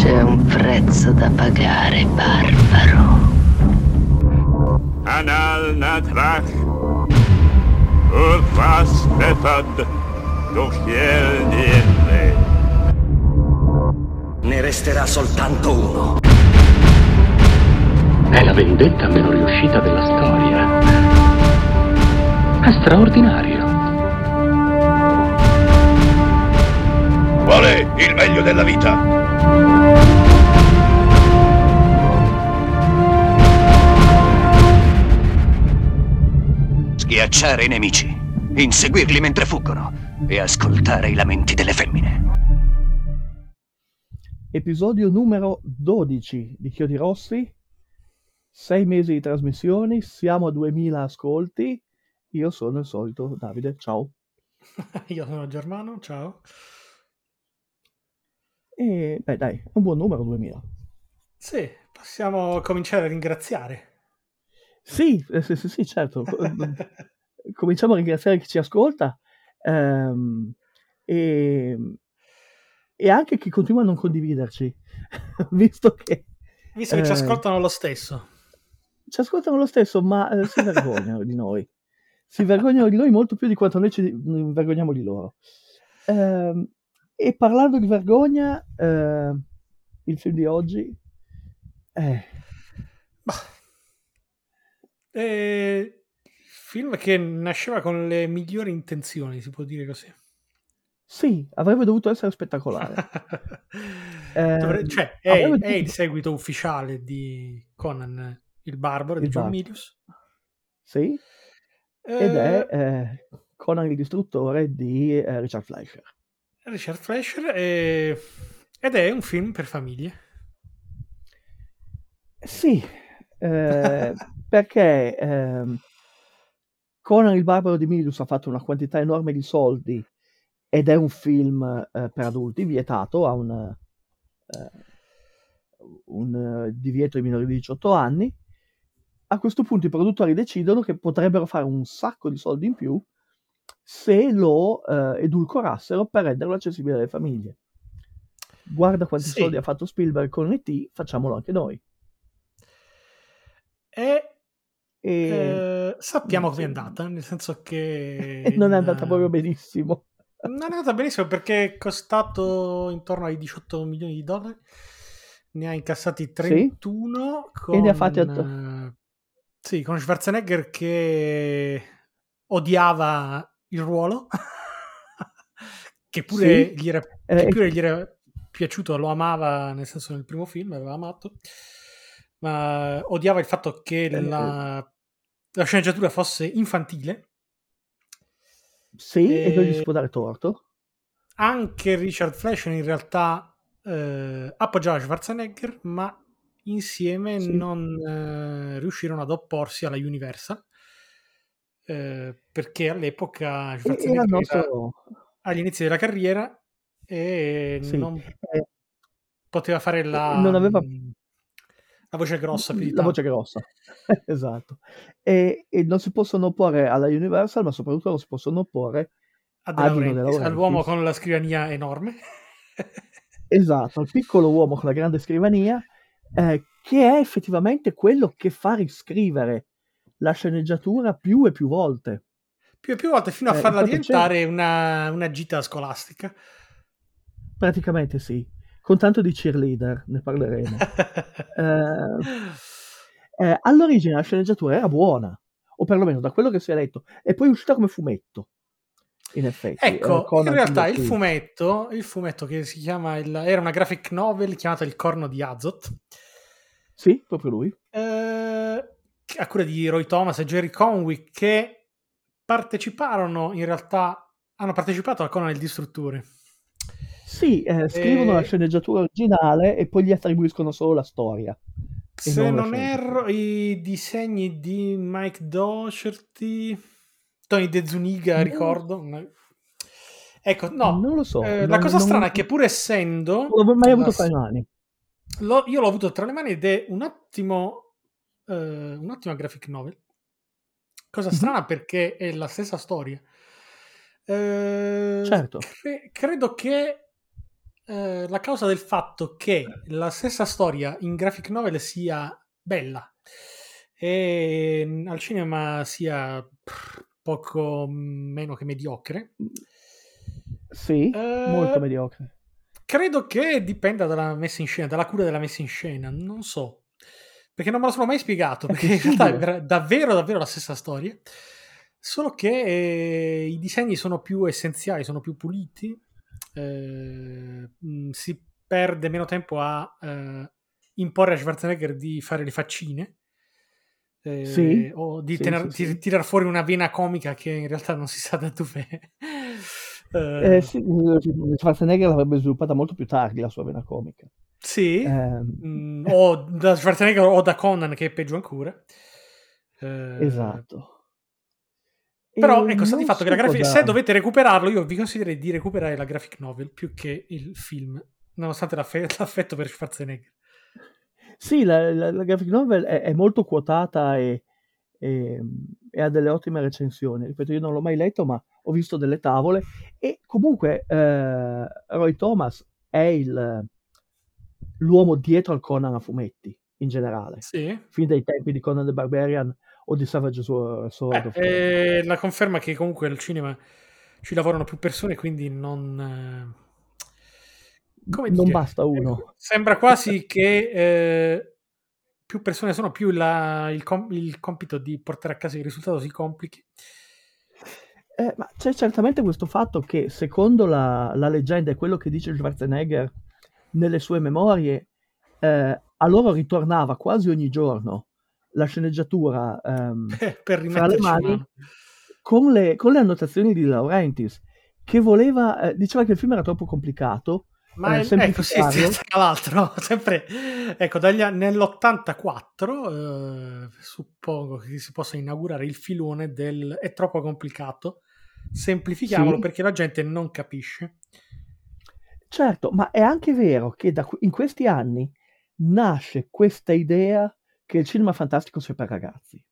C'è un prezzo da pagare, barbaro. Anal natrach. Urfas befad. Dochiel niente. Ne resterà soltanto uno. È la vendetta meno riuscita della storia. È straordinario. Qual è il meglio della vita? Schiacciare i nemici, inseguirli mentre fuggono e ascoltare i lamenti delle femmine. Episodio numero 12 di Chiodi Rossi. Sei mesi di trasmissioni, siamo a 2000 ascolti. Io sono il solito Davide, ciao. Io sono Germano, ciao. E beh, dai, è un buon numero 2000. Sì, possiamo cominciare a ringraziare. Sì, eh, sì, sì, sì, certo. Cominciamo a ringraziare chi ci ascolta ehm, e, e anche chi continua a non condividerci, visto che Visto che ci Eh. ascoltano lo stesso. ci ascoltano lo stesso, ma eh, si vergognano di noi. Si vergognano di noi molto più di quanto noi ci mm, vergogniamo di loro. Ehm, e parlando di vergogna, eh, il film di oggi eh, Bah. Eh, film che nasceva con le migliori intenzioni, si può dire così. sì, avrebbe dovuto essere spettacolare. Eh, Dovre- cioè, è, avrebbe è dovuto- il seguito ufficiale di Conan il Barbaro di Il John Barbaro. Milius. Sì, ed è Eh, eh, Conan il distruttore di eh, Richard Fleischer. Richard Fleischer e- ed è un film per famiglie. Sì, eh, perché ehm, Conan il barbaro di Milius ha fatto una quantità enorme di soldi ed è un film eh, per adulti, vietato, ha un, eh, un eh, divieto ai minori di 18 anni. A questo punto i produttori decidono che potrebbero fare un sacco di soldi in più se lo eh, edulcorassero per renderlo accessibile alle famiglie. Guarda quanti Sì. soldi ha fatto Spielberg con E.T., facciamolo anche noi. E E... eh, sappiamo sì. come è andata, nel senso che non è andata proprio benissimo. Non è andata benissimo perché è costato intorno ai 18 milioni di dollari. Ne ha incassati 31 con, E ne ha fatti otto. eh, sì, con Schwarzenegger che odiava il ruolo, che pure, Sì. gli era, Eh, che pure gli era piaciuto, lo amava nel senso nel primo film, aveva amato, ma odiava il fatto che Eh, la, la sceneggiatura fosse infantile. Sì, e non gli E- si può dare torto. anche Richard Fleischer in realtà eh, appoggiava Schwarzenegger, ma insieme Sì. non eh, riuscirono ad opporsi alla Universal. Eh, perché all'epoca Schwarzenegger era nostro... agli inizi della carriera e Sì. non eh, poteva fare la, non aveva- la voce grossa più di la tanto. voce grossa. esatto. E, e non si possono opporre alla Universal, ma soprattutto non si possono opporre a De Dino De Laurentiis, Laurentiis. all'uomo con la scrivania enorme. Esatto, al piccolo uomo con la grande scrivania, eh, che è effettivamente quello che fa riscrivere la sceneggiatura più e più volte. più e più volte fino a Eh, farla diventare una, una gita scolastica. Praticamente sì, con tanto di cheerleader, ne parleremo. Eh, eh, all'origine la sceneggiatura era buona, o perlomeno da quello che si è letto, e poi è uscita come fumetto. In effetti, Ecco, eh, Conan in realtà il fumetto, il fumetto che si chiama, il- era una graphic novel chiamata Il corno di Azot, Sì, proprio lui. eh, a cura di Roy Thomas e Jerry Conway, che parteciparono, in realtà, hanno partecipato a Conan il Distruttore. Sì, eh, scrivono Eh, la sceneggiatura originale e poi gli attribuiscono solo la storia. E Se non la non erro, i disegni di Mike Doherty, Tony De Zuniga, No. ricordo. Ecco, no, Non lo so. eh, la non- cosa non- strana è che pur essendo... Non l'avevo mai avuto la- fra le mani. L'ho- io l'ho avuto tra le mani ed è un ottimo, eh, un'ottima graphic novel. Cosa Mhm. strana perché è la stessa storia. Eh, Certo. cre- credo che eh, la causa del fatto che la stessa storia in graphic novel sia bella e al cinema sia poco meno che mediocre. Sì, Eh, molto mediocre. Credo che dipenda dalla messa in scena, dalla cura della messa in scena, non so. Perché non me lo sono mai spiegato, perché in realtà è davvero, davvero la stessa storia. Solo che eh, i disegni sono più essenziali, sono più puliti, eh, mh, si perde meno tempo a eh, imporre a Schwarzenegger di fare le faccine. eh, Sì, o di sì, tener- sì, sì. tirar fuori una vena comica che in realtà non si sa da dove Eh, eh, sì, eh, Schwarzenegger l'avrebbe sviluppata molto più tardi la sua vena comica. sì, Ehm, Mm, o da Schwarzenegger o da Conan che è peggio ancora Eh, esatto. però E ecco sta di fatto che la graphic cosa- se dovete recuperarlo io vi consiglierei di recuperare la graphic novel più che il film nonostante l'affe- l'affetto per Schwarzenegger Sì, la, la- la graphic novel è, è molto quotata e, e- e ha delle ottime recensioni. Ripeto, io non l'ho mai letto, ma ho visto delle tavole. E comunque eh, Roy Thomas è il- l'uomo dietro al Conan a fumetti, in generale. sì Fin dai tempi di Conan the Barbarian o di Savage Sword of eh, la conferma che comunque al cinema ci lavorano più persone quindi non eh, come Non dire, basta uno. ecco, sembra quasi che eh, più persone sono, più la- il, com- il compito di portare a casa il risultato si complichi. Eh, ma c'è certamente questo fatto che, secondo la, la leggenda e quello che dice Schwarzenegger nelle sue memorie, eh, a loro ritornava quasi ogni giorno la sceneggiatura ehm, per fra le mani con le, con le annotazioni di Laurentiis, che voleva, eh, diceva che il film era troppo complicato, Ma eh, è- ecco, sì, sì, tra l'altro, sempre ecco, dagli anni- nell'84 eh, suppongo che si possa inaugurare il filone del è troppo complicato, semplifichiamolo Sì. perché la gente non capisce. Certo, ma è anche vero che da, in questi anni nasce questa idea che il cinema fantastico sia per ragazzi.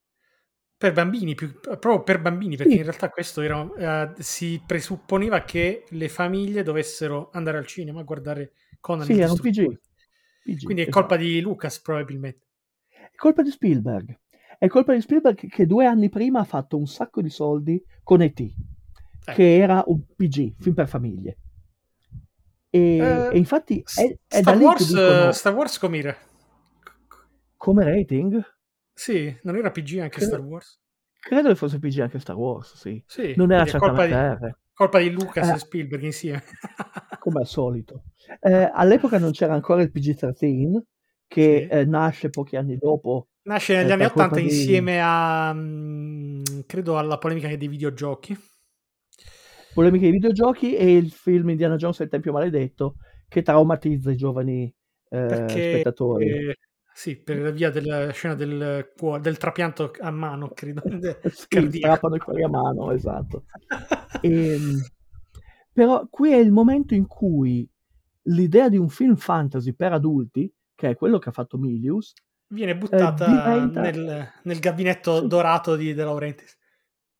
Per bambini, più, proprio per bambini, perché Sì. in realtà questo era, eh, si presupponeva che le famiglie dovessero andare al cinema a guardare Conan Sì, era un PG. PG, Quindi è esatto. colpa di Lucas probabilmente. È colpa di Spielberg. È colpa di Spielberg che due anni prima ha fatto un sacco di soldi con E.T., Eh. che era un PG, film per famiglie. E, Eh, e infatti è, è Star lì Wars, dicono Star Wars com'era? come rating. Sì, non era PG anche Credo- Star Wars? Credo che fosse PG anche Star Wars, sì. Sì, Non era è colpa certamente di, colpa di Lucas Eh. e Spielberg insieme. come al solito. Eh, all'epoca non c'era ancora il PG-13, che Sì. eh, nasce pochi anni dopo. Nasce negli Eh, anni per colpa 80 di- insieme a, mm, credo, alla polemica dei videogiochi. Polemiche di videogiochi e il film Indiana Jones e il Tempio Maledetto, che traumatizza i giovani eh, Perché, spettatori. eh, sì, per la via della scena del, del trapianto a mano, credo. Sì, cardiaco. strappano i cuori a mano, esatto. Ehm, però qui è il momento in cui l'idea di un film fantasy per adulti, che è quello che ha fatto Milius, Viene buttata Eh, diventa- nel, nel gabinetto Sì. dorato di De Laurentiis.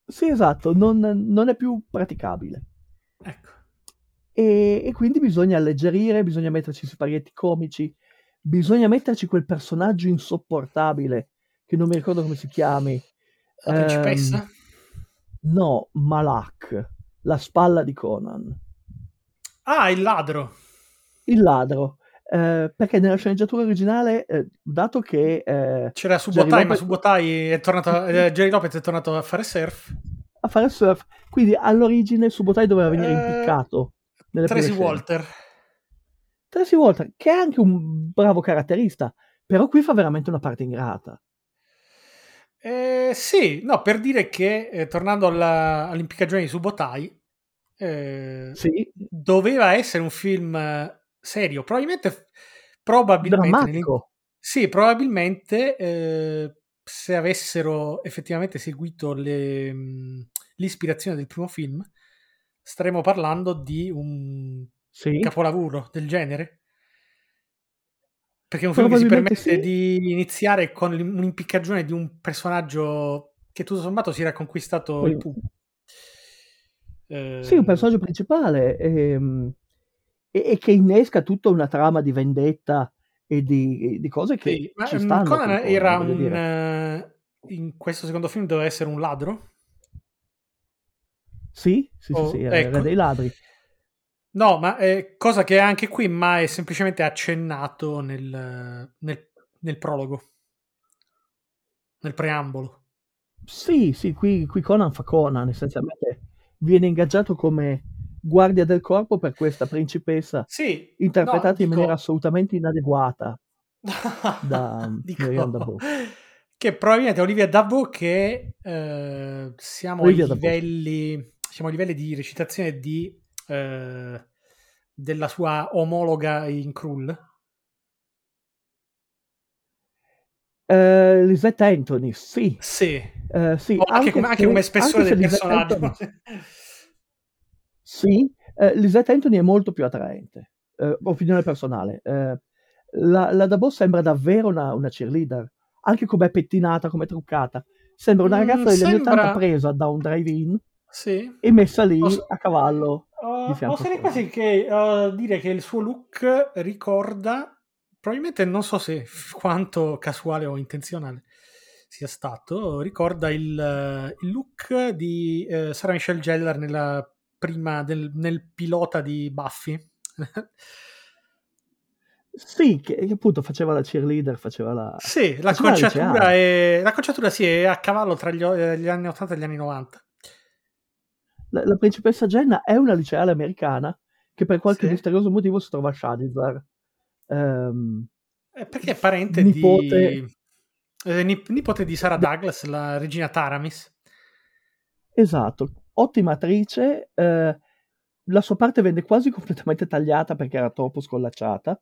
sì esatto, non, non è più praticabile. Ecco. E, e quindi bisogna alleggerire, bisogna metterci i spaghetti comici, bisogna metterci quel personaggio insopportabile, che non mi ricordo come si chiami. La principessa? No, Malak, la spalla di Conan. Ah, il ladro. Il ladro, eh, perché nella sceneggiatura originale, eh, dato che eh, C'era Subotai, ma Lopez- Subotai è tornato, eh, Jerry Lopez è tornato a fare surf. a fare surf, quindi all'origine Subotai doveva venire Eh, impiccato Tracy prime scene. Tracy Walter, che è anche un bravo caratterista, però qui fa veramente una parte ingrata. Eh, sì, no, per dire che, eh, tornando alla- all'impiccagione di Subotai, eh, Sì, doveva essere un film eh, serio, probabilmente, probabilmente. Sì, probabilmente eh, se avessero effettivamente seguito le, mh, l'ispirazione del primo film, staremmo parlando di un Sì, capolavoro del genere. Perché è un film che si permette sì. di iniziare con un'impiccagione di un personaggio che tutto sommato si era conquistato il pubblico. Eh, sì, un personaggio principale. ehm, e, e che innesca tutta una trama di vendetta e di, di cose che Sì, ma ci mm, stanno. Conan era un... eh, in questo secondo film doveva essere un ladro? Sì, sì, sì, Oh, sì, era, era ecco. dei ladri. No, ma è cosa che anche qui ma è semplicemente accennato nel, nel, nel prologo, nel preambolo. Sì, sì, qui, qui Conan fa Conan, essenzialmente viene ingaggiato come guardia del corpo per questa principessa, Sì, interpretata no, in dico- maniera assolutamente inadeguata da Dico, Miriam Dabou. che probabilmente Olivia Dabou che eh, siamo, Olivia ai livelli, siamo ai livelli di recitazione di, eh, della sua omologa in Krull. Eh, Lisette Anthony, sì, Sì, eh, sì, O anche, come, anche come spessore anche del personaggio. Anthony- Sì, eh, Lisette Anthony è molto più attraente, eh, opinione personale. La, la Dabò sembra davvero una, una cheerleader, anche come è pettinata, come è truccata. Sembra una Mm, ragazza degli anni sembra- 80 presa da un drive-in sì. e messa lì Os- a cavallo. Uh, fianco oserei quasi che, uh, dire che il suo look ricorda, probabilmente non so se quanto casuale o intenzionale sia stato, ricorda il, uh, il look di uh, Sarah Michelle Gellar nella prima del- nel pilota di Buffy. Sì, che, che appunto faceva la cheerleader, faceva la... sì, la faceva la conciatura, liceale. è, la conciatura sì, è a cavallo tra gli, eh, gli anni 80 e gli anni 90. La, la principessa Jenna è una liceale americana che per qualche Sì. misterioso motivo si trova a Shadizar. Ehm, Eh, Perché è parente Nipote- di... eh, nip- nipote di Sarah Douglas, la regina Taramis. esatto, ottima attrice. eh, la sua parte venne quasi completamente tagliata perché era troppo scollacciata.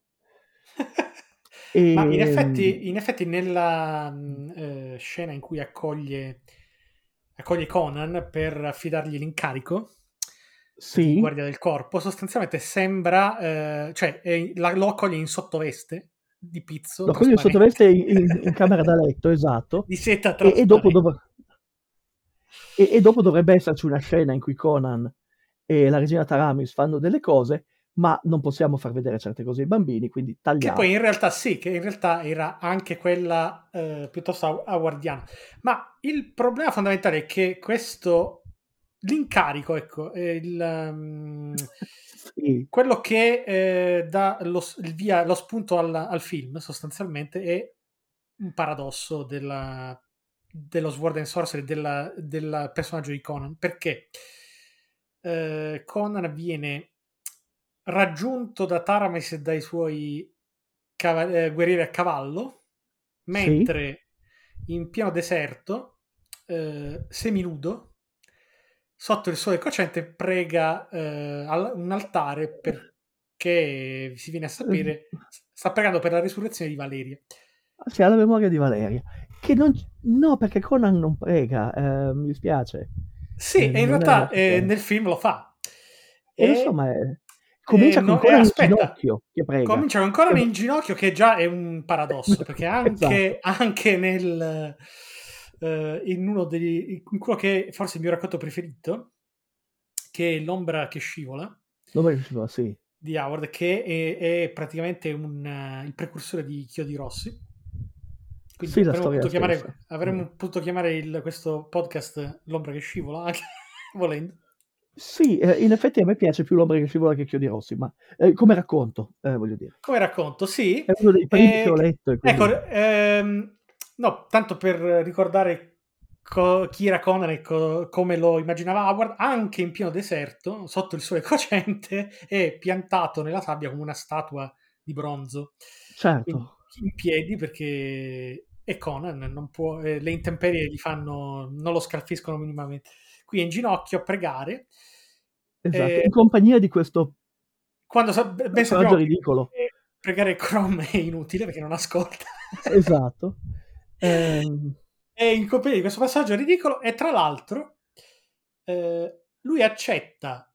E, Ma in effetti, in effetti nella mh, eh, scena in cui accoglie, accoglie Conan per affidargli l'incarico di sì, guardia del corpo, sostanzialmente sembra, eh, cioè eh, la- lo accoglie in sottoveste di pizzo. Lo accoglie in sottoveste in, in- camera da letto, esatto. di seta E, e dopo dov- e- e dopo dovrebbe esserci una scena in cui Conan e la regina Taramis fanno delle cose, ma non possiamo far vedere certe cose ai bambini, quindi Che tagliamo. poi in realtà sì, che in realtà era anche quella eh, piuttosto awardiana. Ma il problema fondamentale è che questo, l'incarico, ecco, il, um, Sì, quello che eh, dà lo, via, lo spunto al, al film sostanzialmente è un paradosso della, dello Sword and Sorcery della- del personaggio di Conan perché eh, Conan viene raggiunto da Taramis e dai suoi cava- eh, guerrieri a cavallo mentre in pieno deserto eh, seminudo sotto il sole cocente prega eh, al- un altare perché si viene a sapere sta pregando per la risurrezione di Valeria si ha la memoria di Valeria. Che non... No, perché Conan non prega, eh, mi dispiace. sì Eh, e in realtà eh, nel film lo fa E, E- insomma, è- comincia eh, no, Conan eh, in aspetta. ginocchio che comincia Eh, in ginocchio che già è un paradosso perché anche, Esatto. anche nel eh, in uno degli in quello che è forse è il mio racconto preferito che è l'ombra che scivola Non mi riusciva, sì. di Howard che è, è praticamente un, eh, il precursore di Chiodi Rossi quindi Sì, avremmo, potuto chiamare, avremmo Mm. potuto chiamare il- questo podcast l'ombra che scivola anche volendo Sì, eh, in effetti a me piace più l'ombra che scivola che Chiodi Rossi, ma eh, come racconto, eh, voglio dire. come racconto sì È uno dei primi Eh, che ho letto. Ecco, ehm, no, tanto per ricordare co- chi era Conan e co- come lo immaginava Howard, anche in pieno deserto, sotto il sole cocente, è piantato nella sabbia come una statua di bronzo, certo. quindi in piedi perché è Conan, non può, eh, le intemperie gli fanno, non lo scalfiscono minimamente. Qui in ginocchio a pregare. Esatto, eh, in compagnia di questo Quando sa- ben sappiamo che ridicolo. pregare Chrome è inutile perché non ascolta. Esatto. Ehm, è in compagnia di questo passaggio ridicolo e tra l'altro eh, lui accetta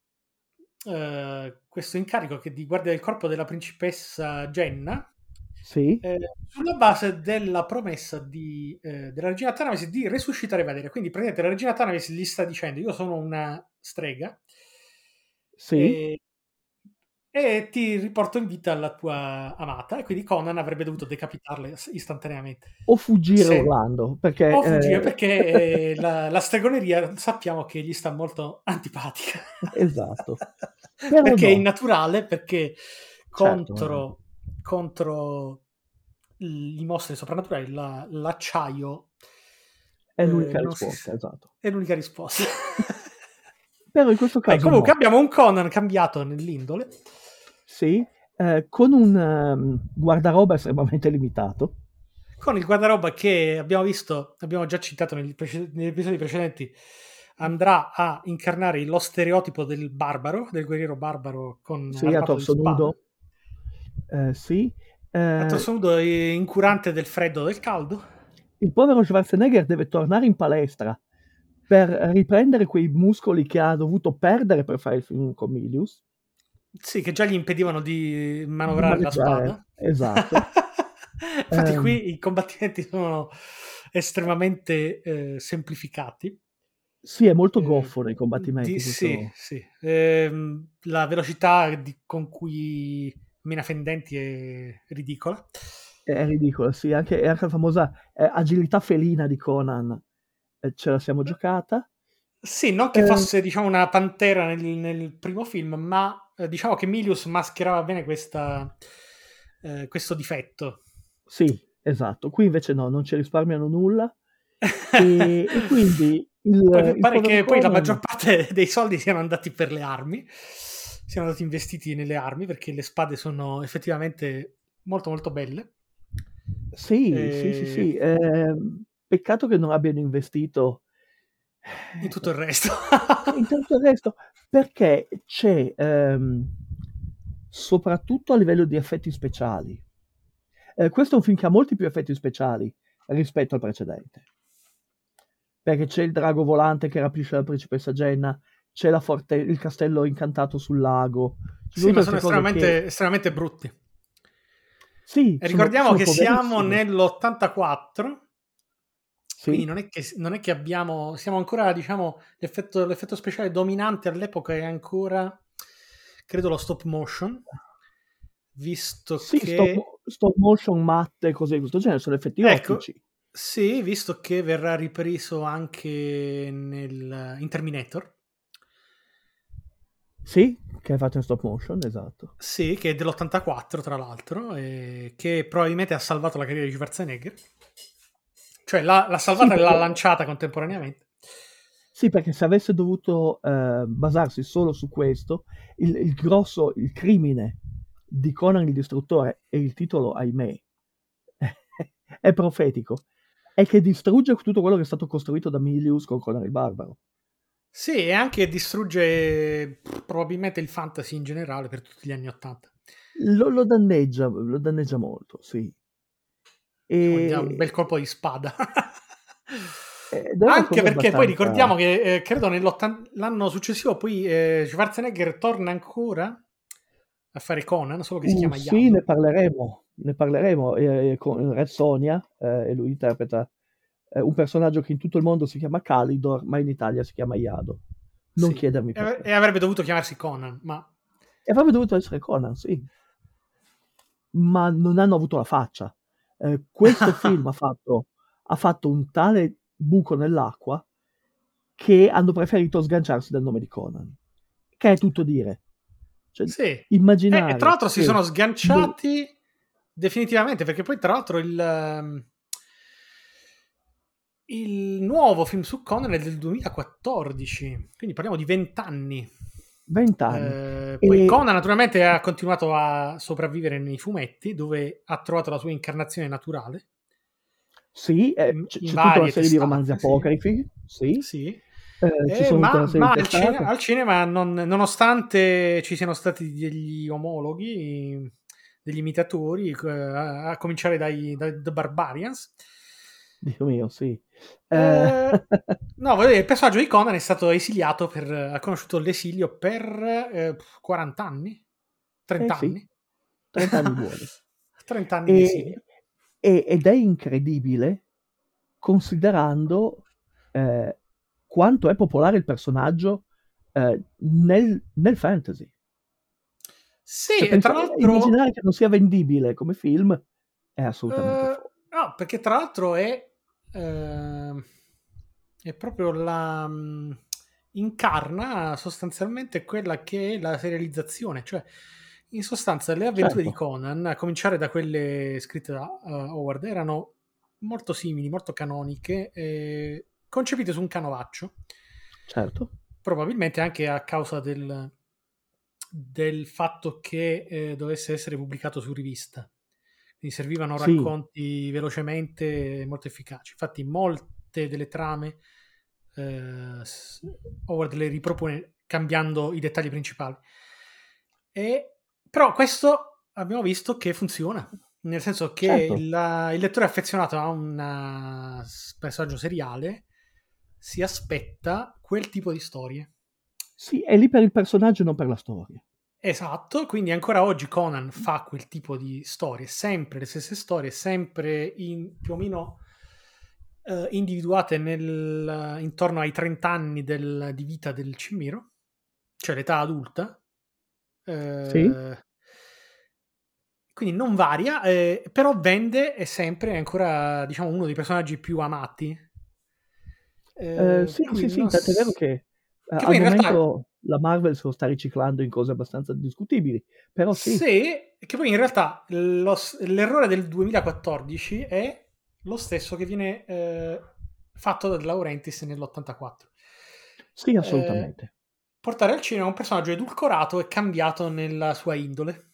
eh, questo incarico che di guardia del corpo della principessa Jenna sì, eh, sulla base della promessa di, eh, della regina Tanavis di resuscitare Valeria quindi praticamente la regina Tanavis gli sta dicendo io sono una strega sì, e e ti riporto in vita la tua amata e quindi Conan avrebbe dovuto decapitarle istantaneamente. O fuggire Se- Orlando, perché... O fuggire eh, perché eh, la, la stregoneria sappiamo che gli sta molto antipatica. Esatto. Perché è no. innaturale, perché Certo, contro, i mostri soprannaturali la- l'acciaio È eh, l'unica si risposta, sa. esatto. è l'unica risposta. Però in questo Beh, caso comunque no. abbiamo un Conan cambiato nell'indole. Sì, eh, con un ehm, guardaroba estremamente limitato. con il guardaroba che abbiamo visto, abbiamo già citato negli, prece- negli episodi precedenti, andrà a incarnare lo stereotipo del barbaro, del guerriero barbaro con Sì, a torso nudo. Eh, sì. Eh, nudo e incurante del freddo o del caldo. il povero Schwarzenegger deve tornare in palestra per riprendere quei muscoli che ha dovuto perdere per fare il film con Milius. Sì, che già gli impedivano di manovrare la Maneggiare, spada. Esatto. Infatti Ehm. qui i combattimenti sono estremamente eh, semplificati. Sì, è molto Eh, goffo nei combattimenti. Di- sì, sì. Ehm, la velocità di- con cui mena fendenti è ridicola. È ridicolo, sì. Anche, anche la famosa eh, agilità felina di Conan eh, ce la siamo giocata. Sì, non che Eh. fosse diciamo una pantera nel, nel primo film, ma eh, diciamo che Milius mascherava bene questa, eh, questo difetto. Sì, esatto. Qui invece no, non ci risparmiano nulla. E, e quindi il, Poi il pare che poi la maggior parte dei soldi siano andati per le armi, siano andati investiti nelle armi perché le spade sono effettivamente molto molto belle. Sì, Eh, sì, sì, sì. ehm, peccato che non abbiano investito In tutto il resto. in tutto il resto, perché c'è ehm, soprattutto a livello di effetti speciali. Eh, questo è un film che ha molti più effetti speciali rispetto al precedente. Perché c'è il drago volante che rapisce la principessa Jenna, c'è la forte- il castello incantato sul lago. Ci sì, ma sono estremamente, che- estremamente brutti. Sì, E sono- ricordiamo sono che siamo poverissimi. nell'84, Sì. quindi non è, che, non è che abbiamo, siamo ancora, diciamo, l'effetto, l'effetto speciale dominante all'epoca è ancora, credo, lo stop motion, visto Sì, che... stop, stop motion matte e cose di questo genere, sono effetti Ecco. ottici. Sì, visto che verrà ripreso anche nel, in Terminator, Sì, che è fatto in stop motion, esatto. sì, che è dell'84 tra l'altro, e che probabilmente ha salvato la carriera di Schwarzenegger, cioè l'ha, l'ha salvata Sì, e l'ha lanciata contemporaneamente. Sì, perché se avesse dovuto eh, basarsi solo su questo, il, il grosso, il crimine di Conan il Distruttore e il titolo, ahimè, è profetico, è che distrugge tutto quello che è stato costruito da Milius con Conan il Barbaro. Sì, e anche distrugge probabilmente il fantasy in generale per tutti gli anni 80. Lo, lo danneggia, lo danneggia molto, sì. E, un bel colpo di spada. una Anche perché poi abbastanza- ricordiamo che eh, credo nell'anno successivo poi eh, Schwarzenegger torna ancora a fare Conan, solo che si Uh, chiama sì, Yano. ne parleremo, ne parleremo eh, con Red Sonia eh, e lui interpreta eh, un personaggio che in tutto il mondo si chiama Calidor, ma in Italia si chiama Iado. Non Sì. chiedermi E, perché. e avrebbe dovuto chiamarsi Conan, ma E avrebbe dovuto essere Conan, sì. Ma non hanno avuto la faccia. Eh, questo film ha fatto, ha fatto un tale buco nell'acqua che hanno preferito sganciarsi dal nome di Conan. Che è tutto dire. Cioè, sì. E, immaginare e tra l'altro si sono sganciati definitivamente perché poi tra l'altro il, ehm, il nuovo film su Conan è del 2014, quindi parliamo di 20 anni. Vent'anni. Eh, poi E- Conan naturalmente ha continuato a sopravvivere nei fumetti dove ha trovato la sua incarnazione naturale. Sì, eh, c- c'è tutta una serie di romanzi sì. apocrifi, sì. Sì. Eh, ci Eh, sono ma ma al, cine- al cinema, non- nonostante ci siano stati degli omologhi, degli imitatori, eh, a, a cominciare dai, dai The Barbarians, Dio mio, sì. Eh, Eh, no, voglio dire, il personaggio di Conan è stato esiliato per, ha conosciuto l'esilio per eh, 40 anni, 30 Eh sì, anni. 30 anni buoni. 30 anni di esilio. e- ed è incredibile considerando eh, quanto è popolare il personaggio eh, nel, nel fantasy. Sì, Cioè, tra l'altro... immaginare che non sia vendibile come film è assolutamente fuori. no, perché tra l'altro è, ehm, è proprio la... mh, incarna sostanzialmente quella che è la serializzazione, cioè in sostanza le avventure Certo. di Conan, a cominciare da quelle scritte da eh, Howard, erano molto simili, molto canoniche, eh, concepite su un canovaccio, Certo. probabilmente anche a causa del, del fatto che eh, dovesse essere pubblicato su rivista. Quindi servivano Sì. racconti velocemente molto efficaci. Infatti, molte delle trame eh, Howard le ripropone cambiando i dettagli principali. E, però questo abbiamo visto che funziona. Nel senso che Certo. il, il lettore affezionato a un personaggio seriale si aspetta quel tipo di storie. Sì, è lì per il personaggio non per la storia. Esatto, quindi ancora oggi Conan fa quel tipo di storie, sempre le stesse storie, sempre in- più o meno eh, individuate nel- intorno ai 30 anni del- di vita del cimmiro, cioè l'età adulta. Eh, Sì. Quindi non varia, eh, però vende è sempre ancora diciamo, uno dei personaggi più amati. Eh, Eh, sì, sì, sì, non tant'è vero che eh, che poi in realtà- momento la Marvel se lo sta riciclando in cose abbastanza discutibili, però sì, Sì, che poi in realtà lo l'errore del 2014 è lo stesso che viene eh, fatto da Laurentiis nell'84. sì, assolutamente. Portare al cinema un personaggio edulcorato e cambiato nella sua indole.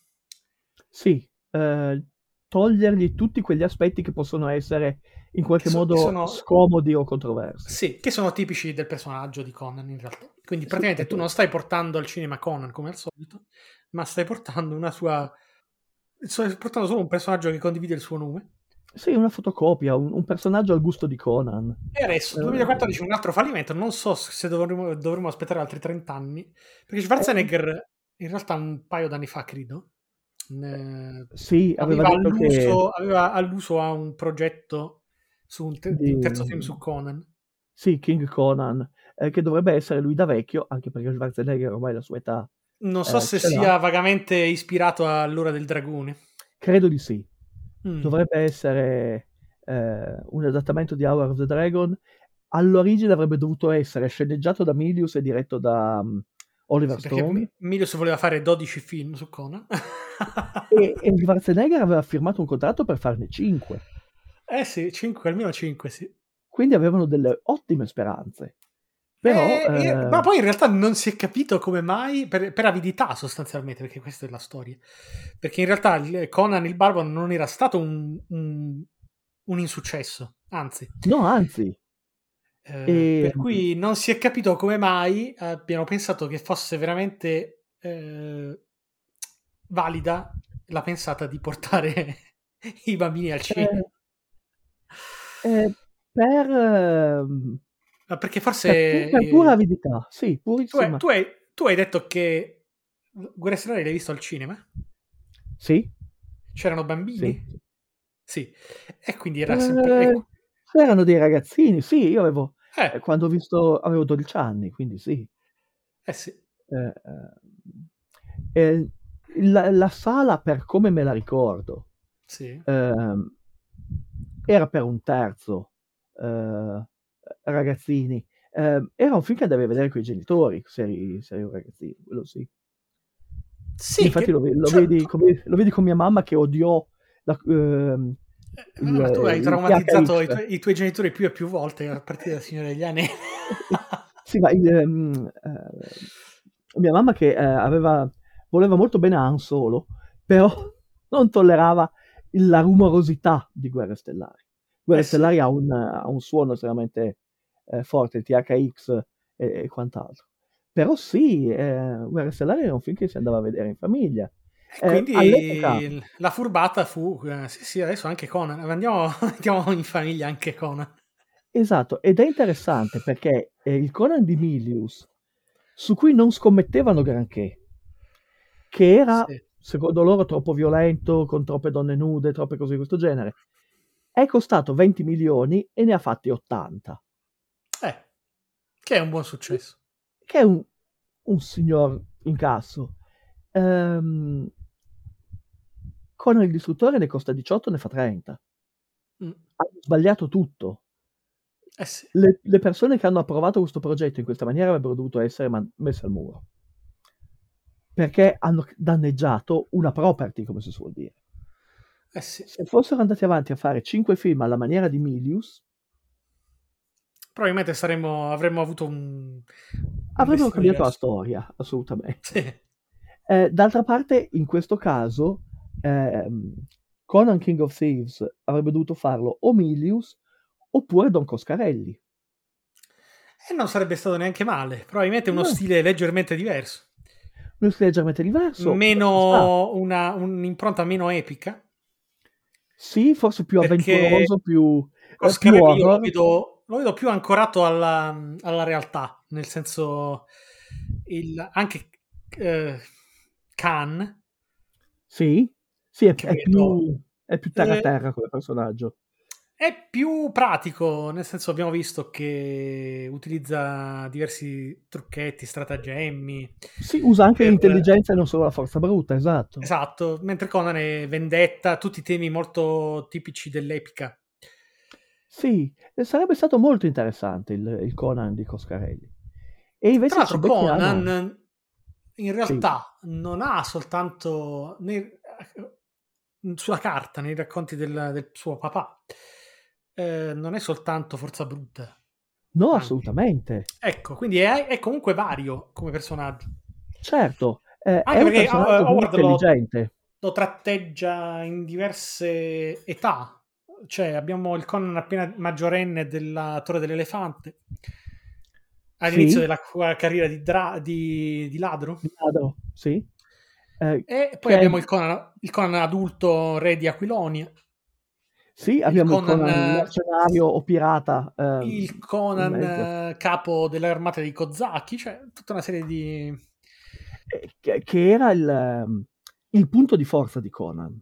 Sì, eh, togliergli tutti quegli aspetti che possono essere in qualche Che so- modo sono- scomodi o controversi. Sì, che sono tipici del personaggio di Conan in realtà. Quindi Sì, praticamente è tu non stai portando al cinema Conan come al solito, ma stai portando una sua... Stai portando solo un personaggio che condivide il suo nome. Sì, una fotocopia, un, un personaggio al gusto di Conan. E adesso, Eh, 2014, un altro fallimento. Non so se dovremmo, dovremmo aspettare altri 30 anni. Perché Schwarzenegger, in realtà, un paio d'anni fa, credo, ne- Sì, aveva, aveva, detto che alluso, aveva alluso a un progetto su un, te- di terzo film su Conan. sì, King Conan, eh, che dovrebbe essere lui da vecchio, anche perché Schwarzenegger ormai la sua età, Non so Eh, se ce l'ha. sia vagamente ispirato all'ora del dragone. credo di sì. Mm. Dovrebbe essere eh, un adattamento di Hour of the Dragon. All'origine avrebbe dovuto essere sceneggiato da Milius e diretto da um, Oliver Sì, Stone. Mi- Milius voleva fare 12 film su Conan. E, e Schwarzenegger aveva firmato un contratto per farne 5. eh sì, 5, almeno 5, sì. Quindi avevano delle ottime speranze. Però, Eh, eh, ma poi in realtà non si è capito come mai, per, per avidità sostanzialmente, perché questa è la storia. Perché in realtà Conan il Barbaro non era stato un, un- un insuccesso, anzi. no, anzi, Eh, E- per cui non si è capito come mai abbiano pensato che fosse veramente eh, valida la pensata di portare i bambini al cinema. eh, eh, per, ehm, Ma perché forse per, eh, pura avidità, sì, tu, hai, tu hai- tu hai detto che Guerre Stellari l'hai visto al cinema? Sì, C'erano bambini? sì. Sì. E quindi era sempre... Eh, ecco. c'erano dei ragazzini, sì, io avevo, Eh, quando ho visto, avevo 12 anni, quindi sì. eh sì. Eh, eh, eh, la, la sala, per come me la ricordo, Sì. ehm, era per un terzo eh, ragazzini. Eh, era un film che andavi a vedere con i genitori, se eri, se eri un ragazzino, quello sì. Sì, Infatti che- lo, lo cioè, vedi, come- lo vedi con mia mamma che odiò la, ehm, eh, ma tu hai il traumatizzato i tuoi, i tuoi genitori più e più volte a partire dal Signore degli Anelli. Sì, ma il, ehm, eh, mia mamma che eh, aveva, voleva molto bene a Han Solo, però non tollerava il- la rumorosità di Guerre Stellari. Guerre Eh sì. Stellari ha un, ha un suono estremamente eh, forte, il THX e, e quant'altro. Però sì, eh, Guerre Stellari era un film che si andava a vedere in famiglia. E Eh, quindi all'epoca- il- la furbata fu, eh, sì, sì, adesso anche Conan, andiamo, andiamo in famiglia anche Conan. Esatto, ed è interessante perché eh, il Conan di Milius, su cui non scommettevano granché, che era, Sì. secondo loro, troppo violento, con troppe donne nude, troppe cose di questo genere, è costato 20 milioni e ne ha fatti 80, Eh, che è un buon successo. che è un, un signor incasso. ehm, Conan il distruttore ne costa 18, ne fa 30. Mm. Hanno sbagliato tutto. Eh sì. Le, le persone che hanno approvato questo progetto in questa maniera avrebbero dovuto essere man- messe al muro. Perché hanno danneggiato una property, come si suol dire. Eh sì. Se fossero andati avanti a fare 5 film alla maniera di Milius, Probabilmente saremmo, avremmo avuto un... avrebbero un cambiato la storia, assolutamente. Sì. Eh, d'altra parte, in questo caso, ehm, Conan King of Thieves avrebbe dovuto farlo o Milius oppure Don Coscarelli. E non sarebbe stato neanche male. Probabilmente uno No. stile leggermente diverso. Uno stile leggermente diverso. meno una, un'impronta meno epica. Sì, forse più Perché avventuroso, più, eh, Coscarelli io lo vedo, lo vedo più ancorato alla, alla realtà, nel senso il, anche eh, Khan Sì, sì, è, è più, è più terra Eh, terra come personaggio. è più pratico, nel senso abbiamo visto che utilizza diversi trucchetti, stratagemmi. Sì, usa anche per- l'intelligenza e non solo la forza bruta, esatto. Esatto, mentre Conan è vendetta, tutti i temi molto tipici dell'epica. Sì, sarebbe stato molto interessante il, il Conan di Coscarelli. E invece Tra l'altro Conan in realtà non ha soltanto sulla carta, nei racconti del, del suo papà, eh, non è soltanto forza bruta. No, anche. assolutamente. Ecco, quindi è, è comunque vario come personaggio. Certo, eh, Anche è un perché, personaggio eh, Howard lo- intelligente. Lo tratteggia in diverse età. Cioè, abbiamo il Conan appena maggiorenne della Torre dell'Elefante. All'inizio Sì. della carriera di, dra- di- di ladro. Di ladro, sì. Eh, E poi abbiamo il Conan, il Conan adulto re di Aquilonia, sì, abbiamo il Conan, Conan eh, mercenario o pirata. eh, il Conan eh, capo delle armate di Kozaki, cioè tutta una serie di... eh, che, che era il, ehm, il punto di forza di Conan.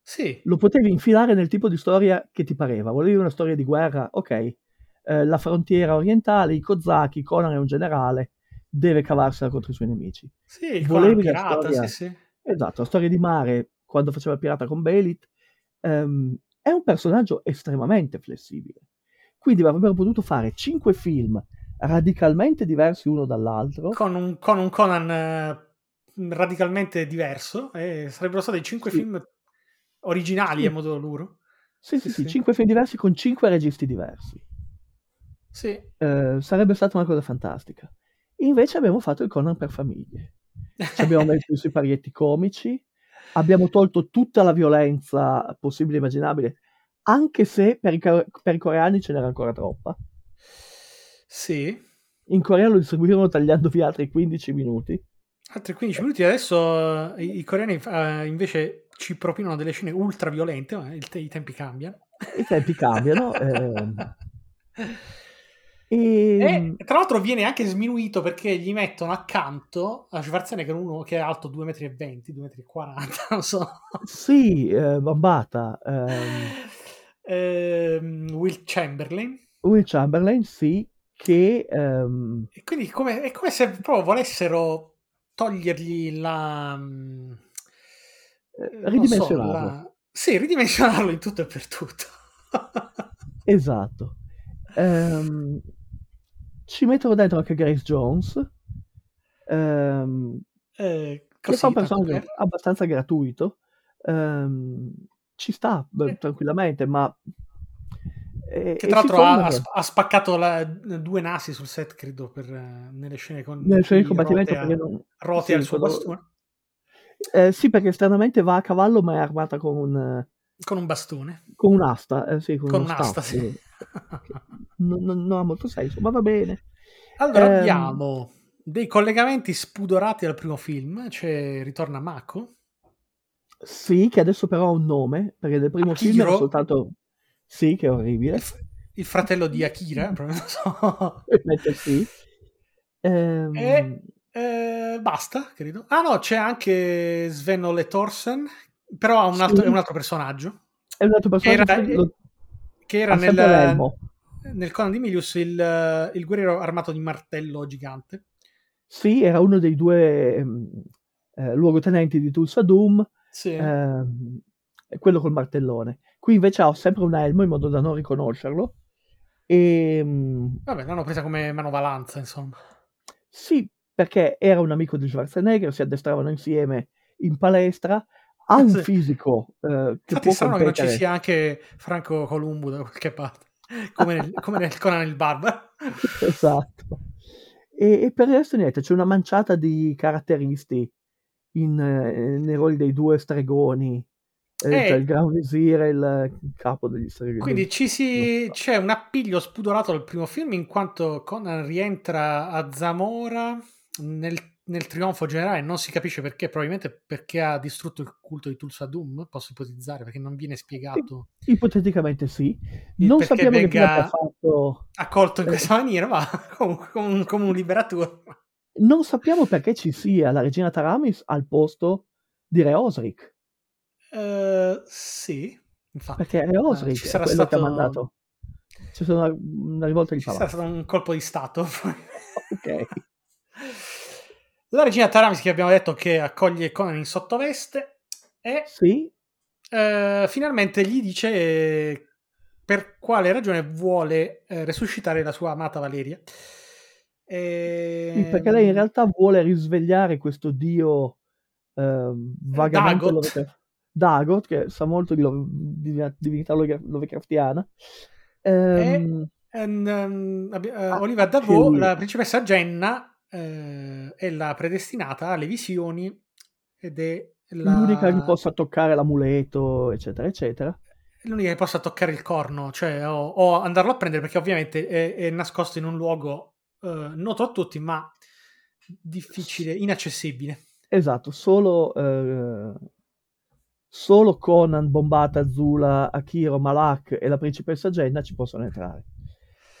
Sì, Lo potevi infilare nel tipo di storia che ti pareva. Volevi una storia di guerra? Ok. Eh, la frontiera orientale, i Kozaki, Conan è un generale, deve cavarsela contro i suoi nemici. sì, il Volevi la pirata, storia- sì, sì. Esatto, la storia di mare, quando faceva il pirata con Belit, ehm, è un personaggio estremamente flessibile. Quindi avrebbero potuto fare cinque film radicalmente diversi uno dall'altro. Con un, con un Conan eh, radicalmente diverso e sarebbero stati cinque Sì. film originali Sì. a modo loro. Sì, sì, sì, sì, sì. cinque film diversi con cinque registi diversi. Sì, Eh, sarebbe stata una cosa fantastica. Invece abbiamo fatto il Conan per famiglie. Ci abbiamo messo sui parietti comici, abbiamo tolto tutta la violenza possibile e immaginabile, anche se per i, per i coreani ce n'era ancora troppa. sì. In Corea lo distribuirono tagliando via altri 15 minuti. Altri 15 minuti. Adesso eh, i, i coreani eh, invece ci propinano delle scene ultra violente, ma te- i tempi cambiano. I tempi cambiano. ehm, e, E tra l'altro viene anche sminuito perché gli mettono accanto a Schwarzenegger uno che è alto 2,20 m, 2,40 m, non so. Sì, eh, Bambata. ehm, Ehm, Will Chamberlain. Will Chamberlain, sì, che ehm, E quindi come- è come se proprio volessero togliergli la... mm, eh, so, ridimensionarlo. la- Sì, ridimensionarlo in tutto e per tutto. Esatto. Ehm, ci mettono dentro anche Grace Jones, ehm, Eh, che così, fa un personaggio per- abbastanza gratuito. Ehm, ci sta beh, Eh. tranquillamente, ma... e- Che tra l'altro ha, ha che- sp- ha spaccato la- due nasi sul set, credo, per, eh, nelle scene con nel scene di combattimento rotea, non... rotea sì, il suo bastone. Eh, sì, perché stranamente va a cavallo ma è armata con, un, Con un bastone. con un'asta. eh, sì, con, Con un'asta, sì. eh, non, non- non ha molto senso, ma va bene. Allora Ehm, abbiamo dei collegamenti spudorati al primo film, cioè ritorna Mako. Sì, che adesso però ha un nome, perché nel primo film era Akiro? soltanto... Sì, che è orribile. Il, fratello di Akira, proprio non so. Sì. Ehm, E eh, basta, credo. Ah no, c'è anche Sven Ole Thorsen, però ha un altro, Sì. è un altro personaggio, È un altro personaggio era- che era nel. Nel Conan di Milius il, il guerriero armato di martello gigante. Sì, era uno dei due ehm, eh, luogotenenti di Tulsa Doom, Sì. ehm, e quello col martellone. Qui invece ha sempre un elmo in modo da non riconoscerlo. E mm, Vabbè, l'hanno presa come manovalanza, insomma. sì, perché era un amico di Schwarzenegger, si addestravano insieme in palestra. Ha un Sì. fisico eh, che Infatti può che non ci sia anche Franco Columbu da qualche parte, come nel, come nel Conan il Barbaro. esatto. E, e per il resto niente, c'è una manciata di caratteristi in, eh, nei ruoli dei due stregoni, eh, Eh. cioè il Gran Visire e il capo degli stregoni. Quindi ci si, c'è un appiglio spudorato al primo film in quanto Conan rientra a Zamora nel, nel trionfo generale, non si capisce perché, probabilmente perché ha distrutto il culto di Tulsa Doom, posso ipotizzare, perché non viene spiegato, Ipoteticamente sì. Non sappiamo che abbia fatto. accolto in Eh. questa maniera, ma comunque come un, come un liberatore. Non sappiamo perché ci sia la regina Taramis al posto di Re Osric. Eh, sì, infatti. Perché Re Osric ci è quello che ha stato- mandato. C'è stata una, una rivolta di Ci palazzo. stato un colpo di stato. Ok. La regina Taramis che abbiamo detto che accoglie Conan in sottoveste e Sì, eh, finalmente gli dice eh, per quale ragione vuole eh, resuscitare la sua amata Valeria. E... sì, perché lei in realtà vuole risvegliare questo dio ehm, vagamente Dagot. Lovecraft- Dagot, che sa molto di, Love- di divinità Love- Lovecraftiana. Ehm, ehm, ehm, abbi- eh, Ah, Oliva Davò, sì. la principessa Jenna, eh, è la predestinata alle visioni ed è la- L'unica che possa toccare l'amuleto, eccetera, eccetera. è l'unica che possa toccare il corno, cioè o, o andarlo a prendere perché ovviamente è, è nascosto in un luogo eh, noto a tutti, ma difficile, inaccessibile. Esatto, solo, eh, solo Conan, Bombata, Zula, Akiro, Malak e la principessa Jenna ci possono entrare.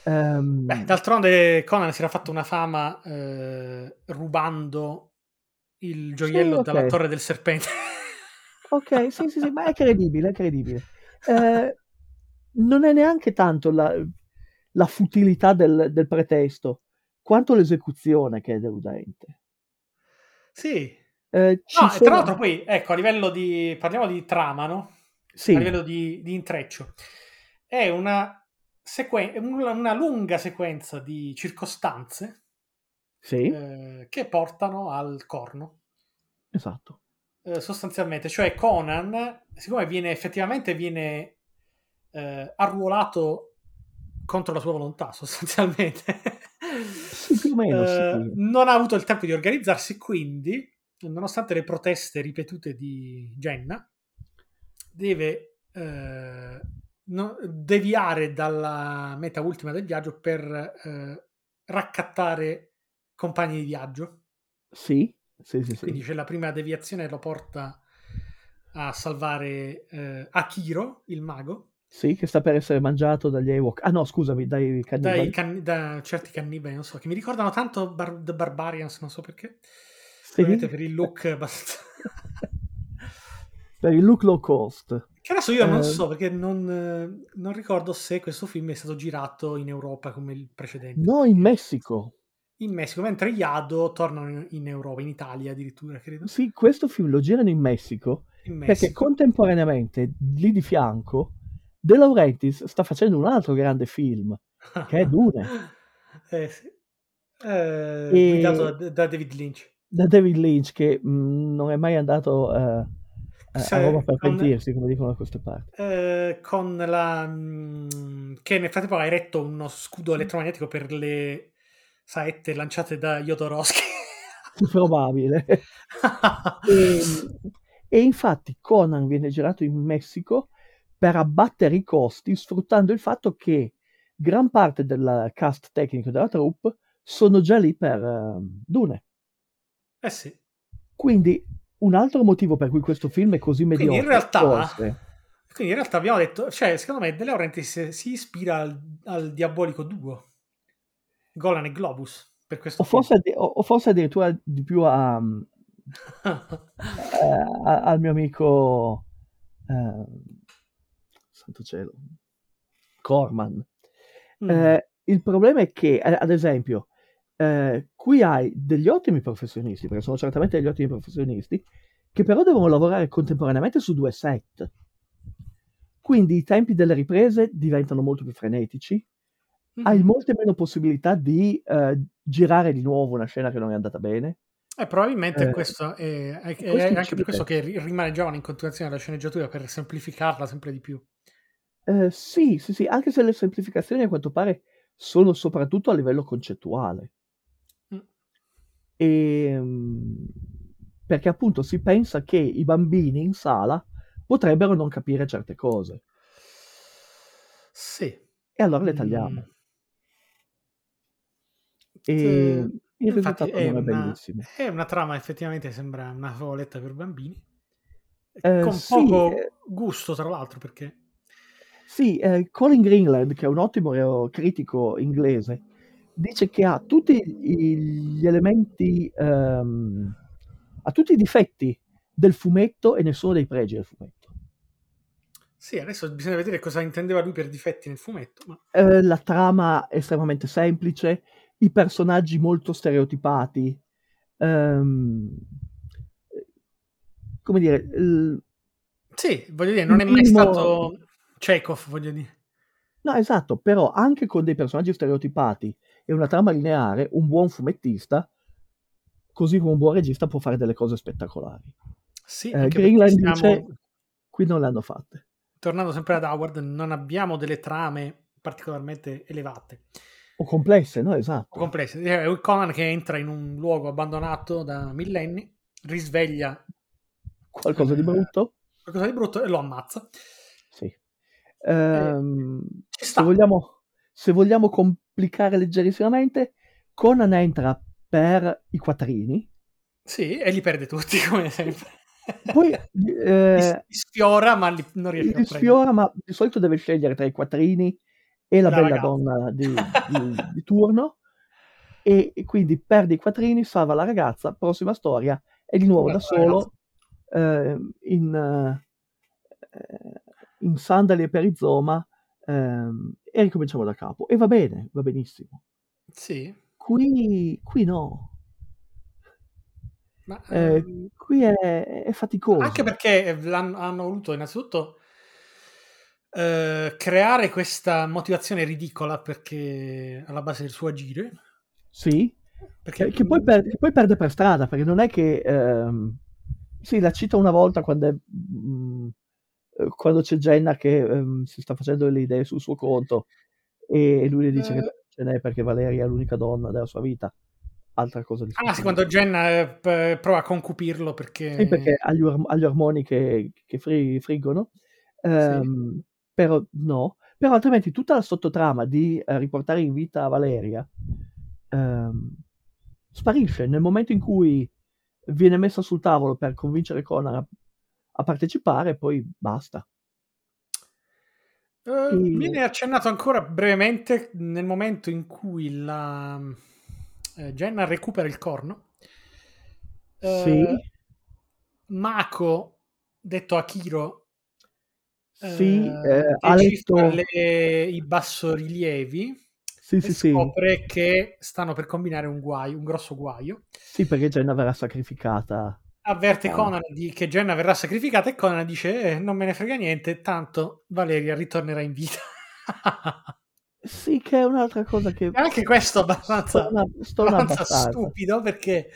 Ehm, Beh, d'altronde Conan si era fatto una fama eh, rubando il gioiello ok. dalla torre del serpente. ok, sì, sì, sì, ma è credibile, è credibile. Eh, non è neanche tanto la, la futilità del, del pretesto, quanto l'esecuzione che è deludente. sì. Eh, No, sono- tra l'altro poi, ecco, a livello di... parliamo di trama, no? sì, A livello di, di intreccio. È una, sequen- una, lunga sequenza di circostanze sì, eh, che portano al corno. esatto. eh, sostanzialmente, cioè Conan, siccome viene effettivamente viene eh, arruolato contro la sua volontà, sostanzialmente, Sì, più o meno, eh, non ha avuto il tempo di organizzarsi, quindi, nonostante le proteste ripetute di Jenna, deve eh, no- deviare dalla meta ultima del viaggio per eh, raccattare compagni di viaggio. Sì, sì, sì, sì. Quindi c'è la prima deviazione lo porta a salvare eh, Akiro, il mago, Sì, che sta per essere mangiato dagli Ewok. Ah no, scusami, dai cannibali. dai can- da certi cannibali, non so, che mi ricordano tanto Bar- The Barbarians, non so perché. Sì. Probabilmente per il look abbastanza... Per il look low cost. che adesso io non Eh. so, perché non, eh, non ricordo se questo film è stato girato in Europa come il precedente. No, in Messico. In Messico, mentre Iado tornano in, Europa, in Italia addirittura, credo. Sì, questo film lo girano in Messico In perché Messico. contemporaneamente, lì di fianco, De Laurentiis sta facendo un altro grande film, che è Dune, Eh, sì. Eh, E- Guidato da, da David Lynch. da David Lynch, che mh, non è mai andato Se- a Roma per pentirsi, come dicono da queste parti. Eh, con la mm, che nel frattempo ha eretto uno scudo elettromagnetico per le saette lanciate da Jodorowsky. Probabile. E, e infatti Conan viene girato in Messico per abbattere i costi, sfruttando il fatto che gran parte del cast tecnico della troupe sono già lì per eh, Dune. eh sì. Quindi un altro motivo per cui questo film è così Quindi mediocre in realtà, forse, quindi in realtà abbiamo detto, cioè secondo me De Laurentiis si ispira al, al diabolico duo Golan e Globus per questo o forse, o- o forse addirittura di più a, eh, al mio amico eh, santo cielo Corman. Mm. Eh, il problema è che, ad esempio, eh, qui hai degli ottimi professionisti, perché sono certamente degli ottimi professionisti, che però devono lavorare contemporaneamente su due set. Quindi i tempi delle riprese diventano molto più frenetici, hai Mhm. molte meno possibilità di eh, girare di nuovo una scena che non è andata bene. Eh, probabilmente Eh, questo è, è- è questo anche per questo che ri- rimaneggiavano in continuazione la sceneggiatura per semplificarla sempre di più. Eh, sì, sì, sì, anche se le semplificazioni a quanto pare sono soprattutto a livello concettuale. Mm. Ehm, perché appunto si pensa che i bambini in sala potrebbero non capire certe cose Sì. e allora le Mm. tagliamo. Eh, E il infatti risultato è non è una, bellissimo. è una trama effettivamente sembra una favoletta per bambini. Eh, Con sì, poco eh, gusto, tra l'altro, perché sì, eh, Colin Greenland, che è un ottimo critico inglese, dice che ha tutti gli elementi, ehm, ha tutti i difetti del fumetto e nessuno dei pregi del fumetto. sì, adesso bisogna vedere cosa intendeva lui per difetti nel fumetto. Ma... Eh, la trama è estremamente semplice, i personaggi molto stereotipati, ehm, come dire, il- Sì, voglio dire, non è mai minimo- stato Chekhov, voglio dire. No, esatto, però anche con dei personaggi stereotipati e una trama lineare, un buon fumettista, così come un buon regista, può fare delle cose spettacolari. Sì, Eh, Greenland stiamo, dice, qui non le hanno fatte. tornando sempre ad Howard, non abbiamo delle trame particolarmente elevate O complesse, no? o Esatto. complesse. È Conan che entra in un luogo abbandonato da millenni, risveglia Qualcosa di eh, brutto? qualcosa di brutto e lo ammazza. Sì. Ehm, ci se, vogliamo, se vogliamo complicare leggerissimamente, Conan entra per i quattrini, Sì, e li perde tutti, come sempre. poi eh, li sfiora, ma li- non riesce a li prendere. sfiora, ma di solito deve scegliere tra i quattrini e la, La bella ragazza. donna di, di- di turno, e, e quindi perde i quattrini, salva la ragazza, prossima storia, è di nuovo da la solo eh, in, eh, in sandali e perizoma ehm, e ricominciamo da capo. E va bene, va benissimo. Sì, Qui, qui no, ma Eh, ehm, qui è, è faticoso. anche perché hanno voluto innanzitutto eh, creare questa motivazione ridicola perché alla base del suo agire. Sì, Perché che, che poi, per- che poi perde per strada, perché non è che... ehm, sì, la cita una volta quando, è, mm, eh, quando c'è Jenna che ehm, si sta facendo le idee sul suo conto e lui le dice che Eh. non ce n'è perché Valeria è l'unica donna della sua vita. Altra cosa di Ah sì, quando Jenna eh, prova a concupirlo perché... Sì, perché ha gli, ormoni che, che fri- friggono, Ehm, però no. Però altrimenti tutta la sottotrama di eh, riportare in vita Valeria ehm, sparisce nel momento in cui viene messa sul tavolo per convincere Conan a, a partecipare, e poi basta. Eh, E- viene accennato ancora brevemente nel momento in cui la eh, Jenna recupera il corno. Eh, Sì, Mako, detto Akiro, sì, eh, eh, ha letto... le- i bassorilievi Sì, sì, sì, scopre che stanno per combinare un guaio, un grosso guaio. sì, perché Jenna verrà sacrificata. Avverte. Conan di che Jenna verrà sacrificata e Conan dice "Eh, non me ne frega niente, tanto Valeria ritornerà in vita. Sì, che è un'altra cosa che... E anche questo stona abbastanza abbastanza. stupido perché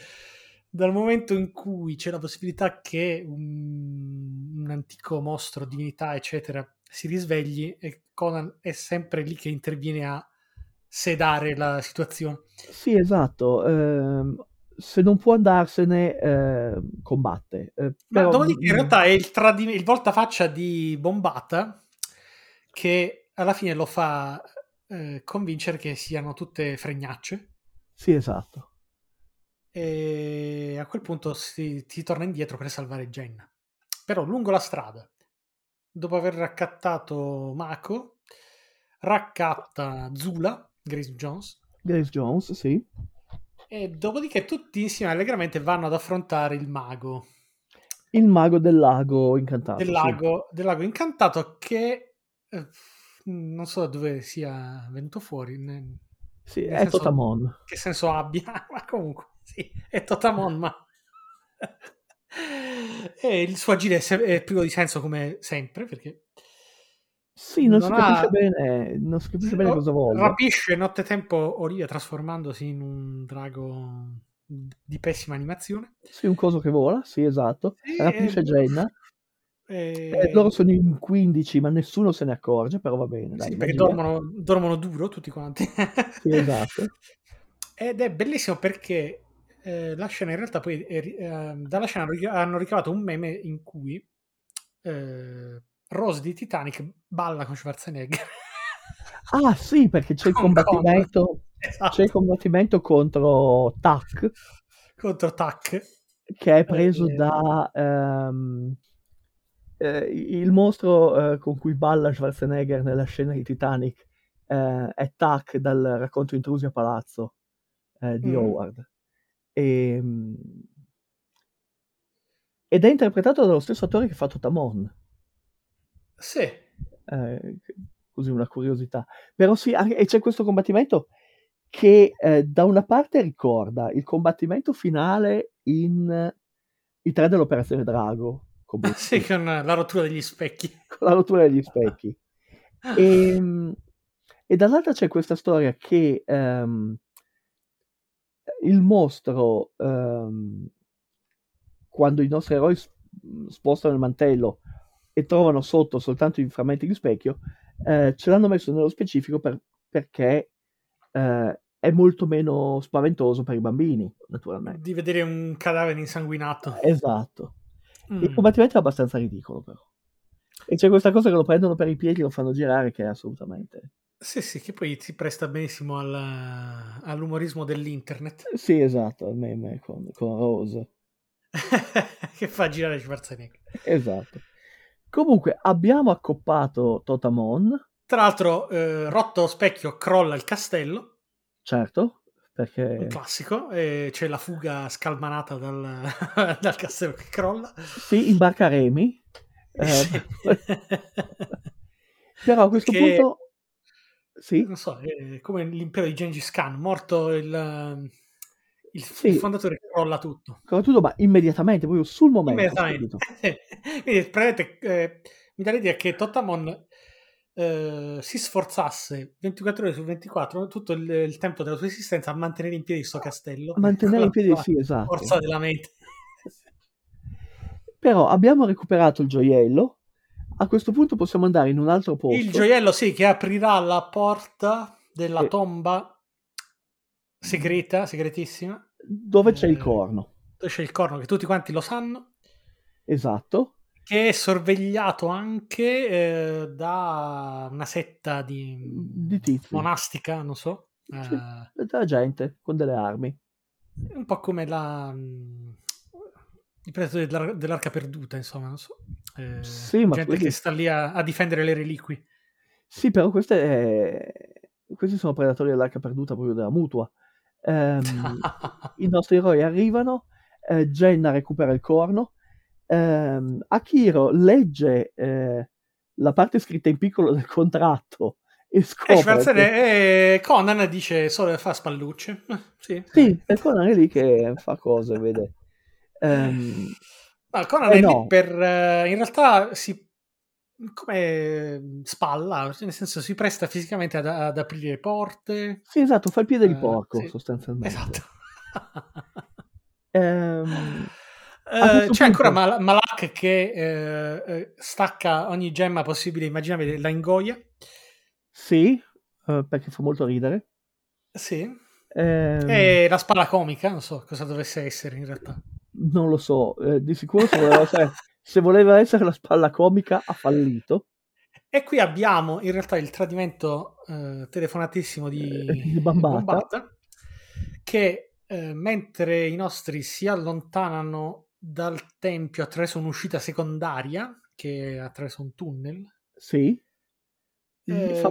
dal momento in cui c'è la possibilità che un, un antico mostro, divinità, eccetera, si risvegli e Conan è sempre lì che interviene a sedare la situazione. Sì, esatto. ehm, se non può andarsene, ehm, combatte. eh, Ma però, dopodiché in realtà è il, tradime- il voltafaccia di Bombata che alla fine lo fa eh, convincere che siano tutte fregnacce Sì, esatto. e a quel punto si, si torna indietro per salvare Jenna. Però lungo la strada, dopo aver raccattato Mako, raccatta Zula, Grace Jones, Grace Jones, sì. E dopodiché tutti insieme allegramente vanno ad affrontare il mago Il mago del lago incantato. del sì. lago, del lago incantato che eh, non so da dove sia venuto fuori. ne- Sì, Nel è senso- Totamon. Che senso abbia? ma comunque, sì, è Totamon, ma... e il suo agire è, è privo di senso come sempre, perché Sì, non, si Non capisce ha- bene, non si capisce bene o- cosa voglia. rapisce nottetempo Olivia trasformandosi in un drago di pessima animazione. Sì, un coso che vola, sì, esatto. Sì, Rapisce eh, Jenna. E- Eh, loro sono in 15, ma nessuno se ne accorge, però va bene. Dai, Sì, perché dormono, dormono duro tutti quanti. Sì, esatto. Ed è bellissimo perché eh, la scena in realtà poi è ehm, dalla scena hanno ricavato un meme in cui eh, Rose di Titanic balla con Schwarzenegger. Ah, sì, perché c'è il Con combattimento, Esatto. c'è il combattimento contro Tac, contro Tac. che è preso Eh, da ehm, eh, il mostro eh, con cui balla Schwarzenegger nella scena di Titanic eh, è Tac dal racconto Intrusi a Palazzo eh, di Mm. Howard. E, ed è interpretato dallo stesso attore che fa Totamon. Sì, Eh, così una curiosità. Però sì, e c'è questo combattimento che eh, da una parte ricorda il combattimento finale in i tre dell'Operazione Drago, con Bruce sì, con la rottura degli specchi. con la rottura degli specchi. E, e dall'altra c'è questa storia che ehm, il mostro, ehm, quando i nostri eroi spostano il mantello e trovano sotto soltanto i frammenti di specchio, eh, ce l'hanno messo nello specifico per- perché eh, è molto meno spaventoso per i bambini, naturalmente. Di vedere un cadavere insanguinato. Esatto. Il Mm. combattimento è abbastanza ridicolo, però. E c'è questa cosa che lo prendono per i piedi e lo fanno girare, che è assolutamente. Sì, sì, che poi si presta benissimo al- all'umorismo dell'internet Sì, esatto, il meme con, con Rose. che fa girare Schwarzenegger. Esatto. Comunque, abbiamo accoppato Totamon, Tra l'altro, eh, rotto specchio crolla il castello, certo, un perché classico, e c'è la fuga scalmanata dal, dal castello che crolla. sì, imbarca Remy, eh, Sì. però a questo Perché- punto sì, non so, è come l'impero di Gengis Khan, morto il, il, Sì. il fondatore crolla tutto. con tutto, ma immediatamente, proprio sul momento, Immediatamente. Quindi praticamente eh, mi dà l'idea che Totamon eh, si sforzasse 24 ore su 24 tutto il, il tempo della sua esistenza a mantenere in piedi questo castello. A mantenere in piedi, sì, esatto. Forza della mente. Però abbiamo recuperato il gioiello, a questo punto possiamo andare in un altro posto. Il gioiello, sì, che aprirà la porta della Sì. tomba segreta, segretissima, dove c'è il Eh, corno. dove c'è il corno, che tutti quanti lo sanno, Esatto. che è sorvegliato anche eh, da una setta di, Di tizi. monastica, non so, eh, Sì. Della gente con delle armi. un po' come la mh, i predatori dell'ar- dell'arca perduta, insomma, non so. Eh, Sì, ma gente quelli- che sta lì a, a difendere le reliquie. Sì, però queste, eh, questi sono predatori dell'arca perduta proprio della mutua. Ehm, I nostri eroi arrivano, eh, Jenna recupera il corno, ehm, Akiro legge eh, la parte scritta in piccolo del contratto e E scopre che, e Conan dice solo fa spallucce. Sì, sì, e Conan è lì che fa cose, vede. Ehm, No, Conan Eh, è no. lì per eh, in realtà si come spalla, cioè nel senso si presta fisicamente ad, ad aprire porte. sì, esatto, fa il piede di Eh, porco sì. sostanzialmente. Esatto. Ehm, Eh, questo c'è ancora punto- Mal- Malak che eh, eh, stacca ogni gemma possibile immaginabile, la ingoia. sì, eh, perché fa molto ridere. Sì. Ehm, E la spalla comica, non so cosa dovesse essere in realtà. Non lo so, eh, di sicuro se voleva, essere, se voleva essere la spalla comica ha fallito. E qui abbiamo in realtà il tradimento eh, telefonatissimo di, Eh, di Bambata. che eh, mentre i nostri si allontanano dal tempio attraverso un'uscita secondaria che è attraverso un tunnel Sì, gli Eh, fa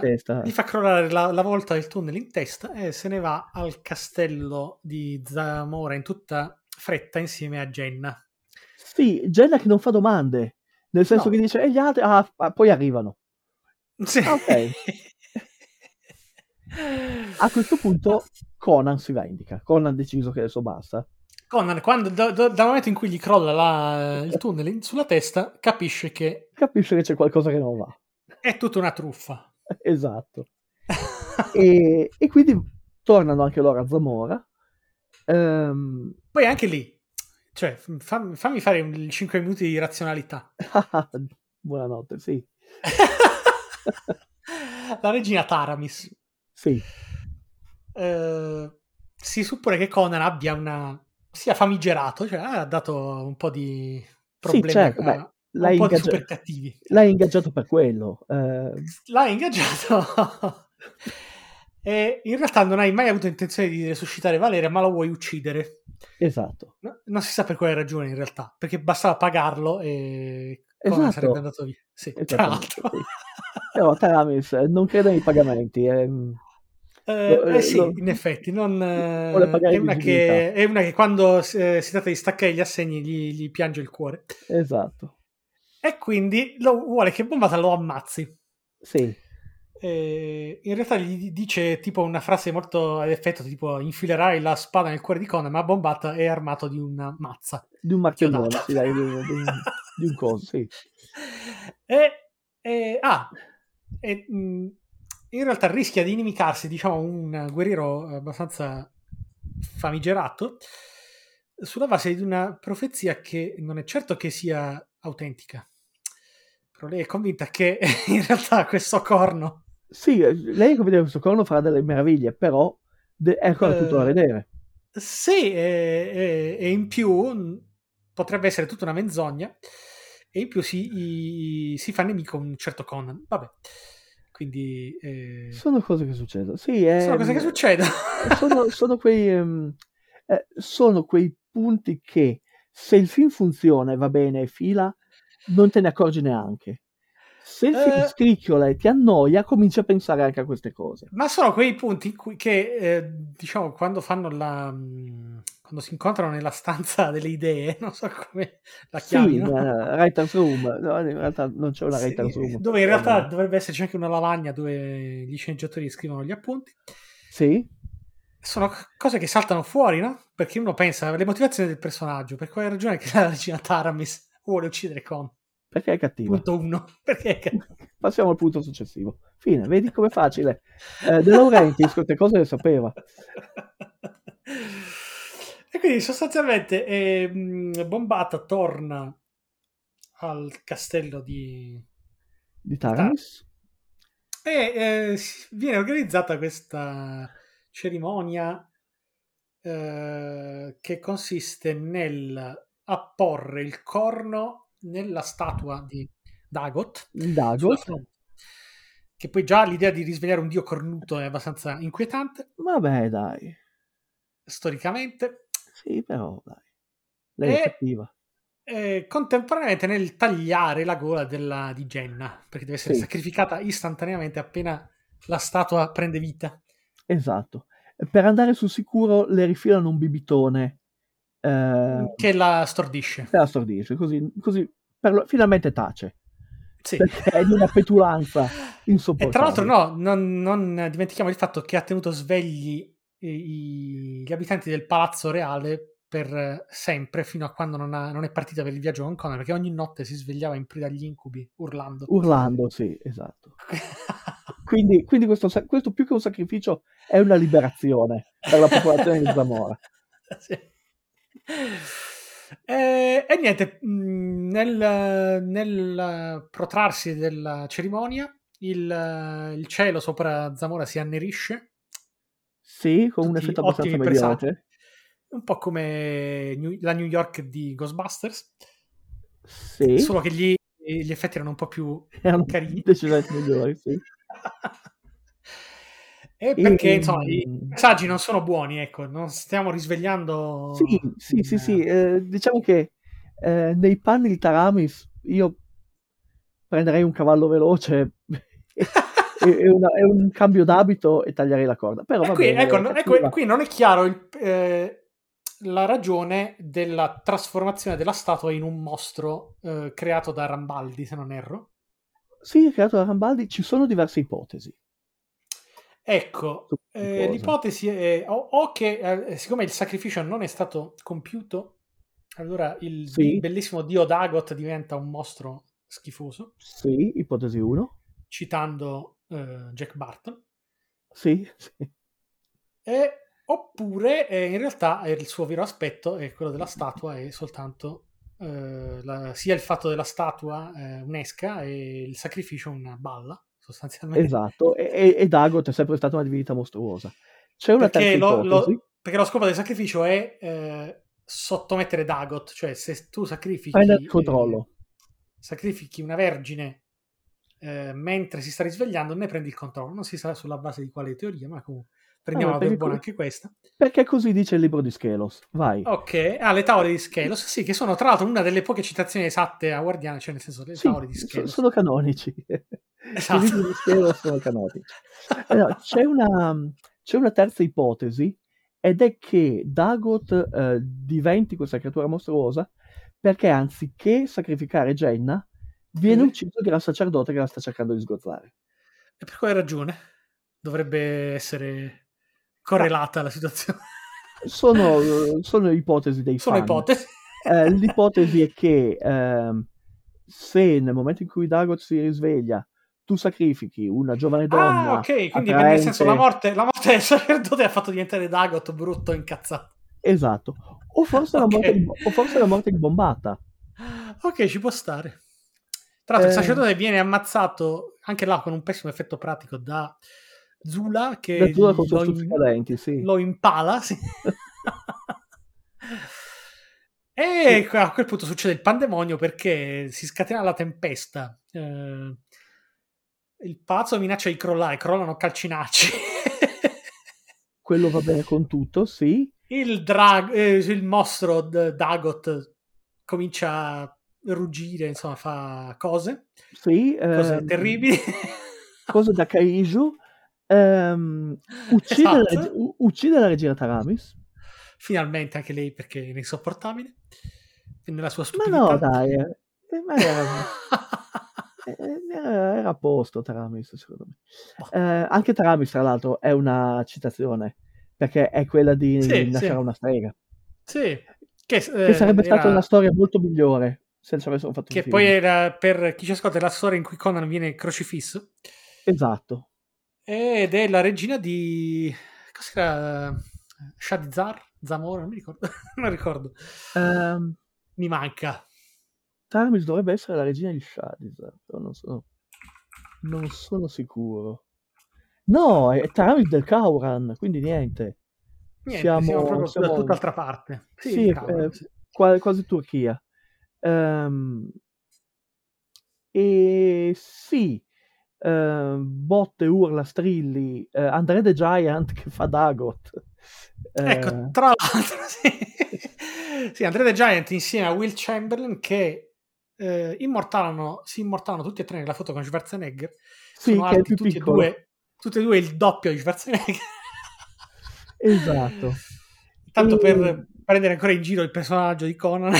testa. gli fa crollare la, la volta del tunnel in testa e se ne va al castello di Zamora in tutta fretta insieme a Jenna Sì, Jenna che non fa domande, nel senso No. che dice, e gli altri, ah, ah, poi arrivano. Sì. Ah, ok. A questo punto Conan si vendica. Conan ha deciso che adesso basta. Conan, quando, da- da- dal momento in cui gli crolla la- il tunnel in- sulla testa, capisce che Capisce che c'è qualcosa che non va. è tutta una truffa. Esatto. E, e quindi tornano anche loro a Zamora. Ehm, Poi anche lì, cioè, fammi, fammi fare 5 minuti di razionalità. buonanotte, sì. la regina Taramis. Sì, eh, si suppone che Conan abbia una sia famigerato, cioè ha dato un po' di problemi certo, a- beh, a l'hai un po' di ingaggia- super cattivi. l'hai ingaggiato per quello. eh, L'ha ingaggiato e in realtà non hai mai avuto intenzione di resuscitare Valeria, ma lo vuoi uccidere. esatto. No- non si sa per quale ragione in realtà, perché bastava pagarlo e Esatto. sarebbe andato via. Sì, tra l'altro. sì. Però Taramis eh, non crede nei pagamenti. ehm, Eh, Lo- eh sì, lo- in effetti, non, eh, è, una che, è una che quando si, si tratta di staccare gli assegni gli, gli piange il cuore. esatto. E quindi lo, vuole che Bombata lo ammazzi. Sì, E in realtà gli dice tipo una frase molto ad effetto, tipo infilerai la spada nel cuore di Conan, ma Bombata è armato di una mazza. di un marchionnone, Chiodato. sì, dai, di, un- di un, coso, sì. E, e- ah, e, mh, in realtà rischia di inimicarsi, diciamo, un guerriero abbastanza famigerato sulla base di una profezia che non è certo che sia autentica. Però lei è convinta che in realtà questo corno Sì, eh, lei che vede questo corno farà delle meraviglie, però è ancora tutto da Eh, vedere. Sì, e, e- e in più potrebbe essere tutta una menzogna. E in più si, i- si fa nemico un certo Conan. Vabbè, quindi eh, Sono cose che succedono. Sì, è, sono cose che succedono. sono, sono quei, ehm, eh, sono quei punti che se il film funziona e va bene e fila, non te ne accorgi neanche. Se film Eh. scricchiola e ti annoia, cominci a pensare anche a queste cose. Ma sono quei punti in cui che, eh, diciamo, quando fanno la... mh, quando si incontrano nella stanza delle idee, non so come la Sì, chiamino. eh, writer's room. No, in realtà non c'è una Sì, writer's room. dove in realtà dovrebbe esserci anche una lavagna dove gli sceneggiatori scrivono gli appunti. Sì, Sono cose che saltano fuori, no? Perché uno pensa alle motivazioni del personaggio. Per quale ragione che la regina Taramis vuole uccidere Con? Perché è cattiva. Punto uno. Perché? che- Passiamo al punto successivo. Fine, vedi com'è facile. Eh, De Laurentiis queste cose le sapeva. e quindi sostanzialmente ehm, Bombata torna al castello di... Di Taramis? e eh, viene organizzata questa cerimonia eh, che consiste nel apporre il corno nella statua di Dagot Il sulla Dago? fronte. che poi già l'idea di risvegliare un dio cornuto è abbastanza inquietante Vabbè, dai. storicamente Sì, però, dai. Lei è E- cattiva. eh, contemporaneamente nel tagliare la gola della, di Jenna perché deve essere Sì. sacrificata istantaneamente appena la statua prende vita Esatto. Per andare sul sicuro le rifilano un bibitone eh, che la stordisce per la stordisce, così, così lo- finalmente tace. Sì. Perché è di una petulanza E insopportabile. tra l'altro, no, non, non dimentichiamo il fatto che ha tenuto svegli i- i- gli abitanti del palazzo reale per eh, sempre, fino a quando non, ha- non è partita per il viaggio con Conan, perché ogni notte si svegliava in preda agli incubi urlando. Urlando, sì, esatto. Quindi, quindi questo, questo più che un sacrificio è una liberazione per la popolazione di Zamora. Sì. E, e niente, mh, nel, nel protrarsi della cerimonia, il, il cielo sopra Zamora si annerisce Sì, con un effetto abbastanza mediocre. un po' come New- la New York di Ghostbusters, Sì, solo che gli, gli effetti erano un po' più erano carini. decisamente migliori, sì. e perché E- insomma i messaggi non sono buoni, ecco, non stiamo risvegliando. Sì, sì, sì, sì. eh, diciamo che eh, nei panni di Taramis io prenderei un cavallo veloce e, una- un cambio d'abito e taglierei la corda. Però qui, bene, ecco, ecco, qui non è chiaro il- eh, la ragione della trasformazione della statua in un mostro eh, creato da Rambaldi, se non erro. Sì, creato da Rambaldi, ci sono diverse ipotesi. Ecco, eh, l'ipotesi è o, o che eh, siccome il sacrificio non è stato compiuto, allora il Sì. bellissimo dio Dagot diventa un mostro schifoso, Sì, ipotesi 1. citando eh, Jack Barton. Sì, sì. E, oppure eh, in realtà eh, il suo vero aspetto è quello della statua è soltanto eh, la- sia il fatto della statua un'esca e il sacrificio una balla sostanzialmente Esatto, e, e- e Dagot è sempre stata una divinità mostruosa. C'è una perché terza lo, lo- perché lo scopo del sacrificio è eh, sottomettere Dagot cioè se tu sacrifichi Prendere il eh, controllo. sacrifichi una vergine eh, mentre si sta risvegliando ne prendi il controllo non si sa sulla base di quale teoria ma comunque prendiamola perché per buona anche questa Perché così dice il libro di Schelos. Vai. Ok, ah, le tavole di Schelos, sì, che sono tra l'altro una delle poche citazioni esatte a Guardiana, cioè nel senso le Sì, tavole di Schelos. sono canonici. Esatto. I libri di Schelos sono canonici. Allora, c'è, una, c'è una terza ipotesi ed è che Dagot eh, diventi questa creatura mostruosa perché anziché sacrificare Jenna viene Mhm. ucciso gran sacerdote che la sta cercando di sgozzare. E per quale ragione dovrebbe essere correlata la situazione? Sono, sono ipotesi dei Sono fan. ipotesi. Eh, l'ipotesi è che ehm, se nel momento in cui Dagot si risveglia tu sacrifichi una giovane donna Ah, ok, quindi per- nel attraente- senso la morte, la morte del sacerdote ha fatto diventare Dagot brutto incazzato. esatto o forse, la Ok. morte di, o forse la morte di bombata Ok, ci può stare. Tra l'altro, il Eh. sacerdote viene ammazzato anche là con un pessimo effetto pratico da Zula che suoi lo, in- sì lo impala. Sì. e a quel punto succede il pandemonio perché si scatena la tempesta. Eh, il pazzo minaccia di crollare, crollano calcinacci. quello va bene con tutto sì il, drag, eh, il mostro d- Dagot comincia a ruggire, insomma, fa cose, sì cose ehm, terribili. cose da Kaiju ehm, uccide, la, Esatto. u- uccide la regina Taramis Finalmente anche lei perché è insopportabile nella sua ma stupidità. no dai eh, eh, ma era, eh, era, era a posto Taramis secondo me Boh. Eh, anche Taramis tra l'altro è una citazione perché è quella di Sì, nascere sì. una strega Sì, che, che eh, sarebbe stata era- una storia molto migliore se ci avessero fatto che film. poi era per chi ci ascolta la storia in cui Conan viene crocifisso esatto ed è la regina di cos'era? Shadzar Zamora? Non mi ricordo. Non ricordo. Ehm, mi manca. Taramis dovrebbe essere la regina di Shadizar però non sono non sono sicuro. No è Taramis del Kauran quindi niente. Niente siamo, Siamo- proprio siamo- da tutt'altra parte. Sì, Sì, eh, sì. quasi Turchia. Ehm, e sì, ehm, botte, urla, strilli, eh, André the Giant che fa Dagot. Eh, ecco tra l'altro sì, sì Andre the Giant insieme a Will Chamberlain che eh, immortalano si immortalano tutti e tre nella foto con Schwarzenegger sì, sono alti tutti e piccolo. due tutti e due il doppio di Schwarzenegger Esatto. tanto E- per prendere ancora in giro il personaggio di Conan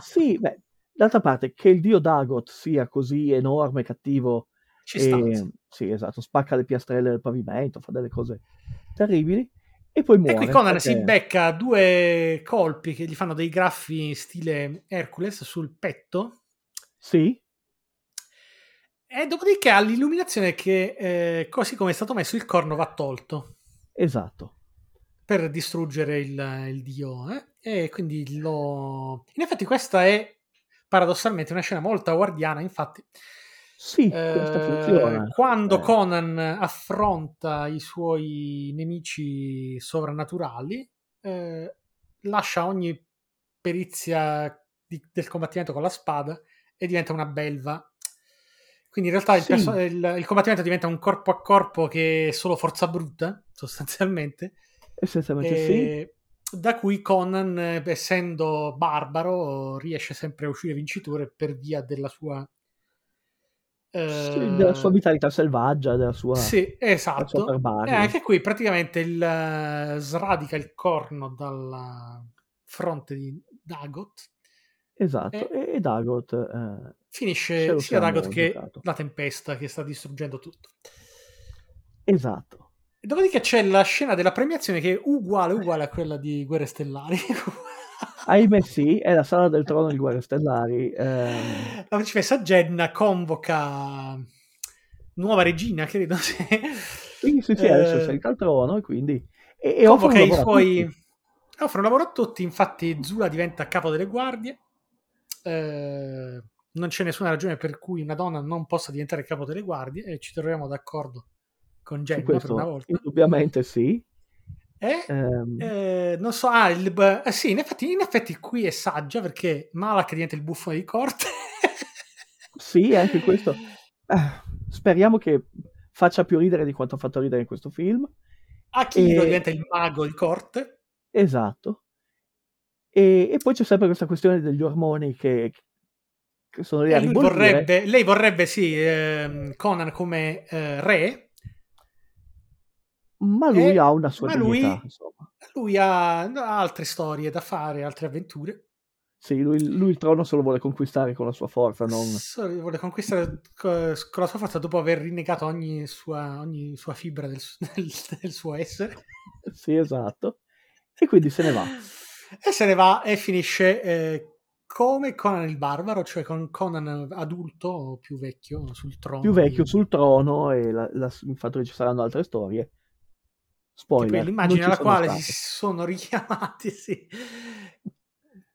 Sì, beh, d'altra parte, che il dio Dagot sia così enorme, cattivo, ci sta e, sì. sì, esatto, spacca le piastrelle del pavimento, fa delle cose terribili, e poi e muore. qui Conan perché- si becca due colpi che gli fanno dei graffi stile Hercules sul petto Sì, e dopodiché ha l'illuminazione che eh, così come è stato messo il corno va tolto esatto. per distruggere il, il dio eh? e quindi lo in effetti questa è paradossalmente una scena molto guardiana infatti Sì, eh, quando Eh. Conan affronta i suoi nemici sovrannaturali eh, lascia ogni perizia di- del combattimento con la spada e diventa una belva quindi in realtà il, Sì. perso- il- il combattimento diventa un corpo a corpo che è solo forza bruta sostanzialmente Essenzialmente sì. e da cui Conan, eh, essendo barbaro, riesce sempre a uscire vincitore per via della sua. Eh, Sì, della sua vitalità selvaggia, della sua, Sì, sua esatto. E barbarie. anche qui praticamente il, eh, sradica il corno dalla fronte di Dagot. Esatto, e- e, Dagot eh, Finisce sia Dagot che giocato. la tempesta che sta distruggendo tutto. Esatto. Dopodiché c'è la scena della premiazione che è uguale, uguale a quella di Guerre Stellari. Ahimè sì, è la sala del trono di Guerre Stellari. ehm, La principessa Jenna convoca nuova regina, credo. Sì, Sì, sì, sì, adesso sei al trono e quindi... E, e convoca i lavoro a suoi... tutti. Offre un lavoro a tutti, infatti Zula diventa capo delle guardie. Eh, non c'è nessuna ragione per cui una donna non possa diventare capo delle guardie e ci troviamo d'accordo con Jenna per questo una volta. indubbiamente sì. E Ehm, Eh, non so, ah, il, eh, sì, in effetti, in effetti qui è saggia perché Malak diventa il buffone di corte. Sì, anche questo. eh, speriamo che faccia più ridere di quanto ha fatto ridere in questo film. Akiro E- diventa il mago di corte. Esatto. E, e poi c'è sempre questa questione degli ormoni che, che sono lì a ribollire. vorrebbe, lei vorrebbe, sì, ehm, Conan come eh, re. Ma lui E- ha una sua lui- dignità, insomma. Lui ha, ha altre storie da fare, altre avventure. Sì, lui, lui il trono se lo vuole conquistare con la sua forza, non... So- vuole conquistare co- con la sua forza dopo aver rinnegato ogni sua, ogni sua fibra del, del- del suo essere. Sì, esatto. E quindi se ne va. E se ne va e finisce eh, come Conan il Barbaro, cioè con Conan adulto più vecchio sul trono. Più vecchio sul trono e la- la- il fatto che ci saranno altre storie. Spoiler. L'immagine alla quale state. si sono richiamati, sì.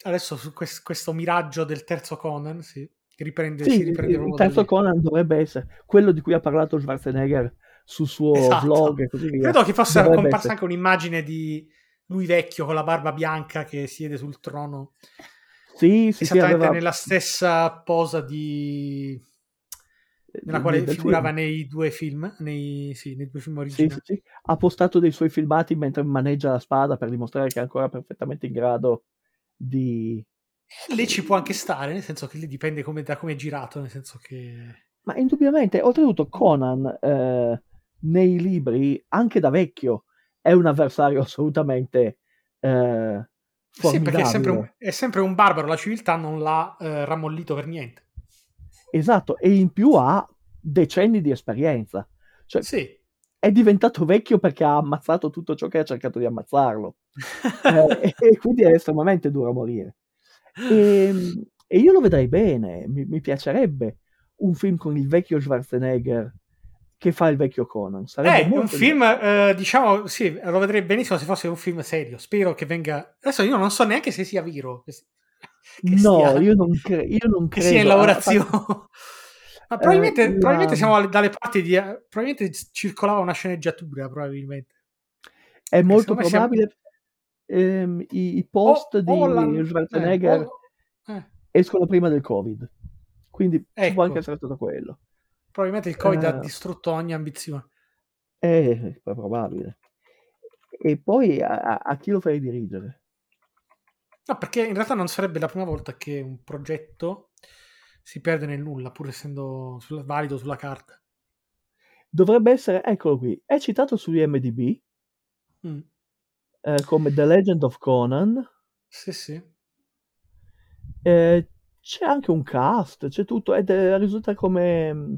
Adesso su quest- questo miraggio del terzo Conan, sì, riprende, si Sì, riprende il terzo. Conan dovrebbe essere quello di cui ha parlato Schwarzenegger sul suo Esatto. vlog e così via. Credo che fosse Dovrebbe comparsa essere- anche un'imagine di lui vecchio con la barba bianca che siede sul trono, Sì, sì, sì, esattamente aveva... nella stessa posa di... nella quale figurava film. nei due film, nei, sì, nei due film Sì, originali. sì, sì. Ha postato dei suoi filmati mentre maneggia la spada per dimostrare che è ancora perfettamente in grado di... Lì ci può anche stare, nel senso che lì dipende come- da come è girato, nel senso che... Ma indubbiamente, oltretutto Conan eh, nei libri, anche da vecchio, è un avversario assolutamente eh, Sì, perché è sempre, un, è sempre un barbaro, la civiltà non l'ha eh, rammollito per niente. Esatto, e in più ha decenni di esperienza. Cioè, Sì. è diventato vecchio perché ha ammazzato tutto ciò che ha cercato di ammazzarlo. Eh, e quindi è estremamente duro a morire. E, e io lo vedrei bene, mi, mi piacerebbe un film con il vecchio Schwarzenegger che fa il vecchio Conan. Sarebbe È un film, eh, diciamo, sì, lo vedrei benissimo se fosse un film serio. Spero che venga... Adesso io non so neanche se sia vero. Che, No, sia, io non, cre- io non che credo. sia in lavorazione. Ma probabilmente, Eh, la- probabilmente siamo alle- dalle parti di... eh, probabilmente circolava una sceneggiatura, probabilmente. È molto me siamo- probabile. ehm, i, i post O- di la- Schwarzenegger eh, eh, escono prima del Covid. Quindi Ecco. può anche essere stato quello. probabilmente il Covid ha Eh. distrutto ogni ambizione. È, è probabile. E poi a- a chi lo fai dirigere? No, perché in realtà non sarebbe la prima volta che un progetto si perde nel nulla, pur essendo sul- valido sulla carta. Dovrebbe essere, eccolo qui, è citato su IMDb Mm. eh, come The Legend of Conan. Sì, sì. Eh, c'è anche un cast, c'è tutto, ed è- risulta come... mm,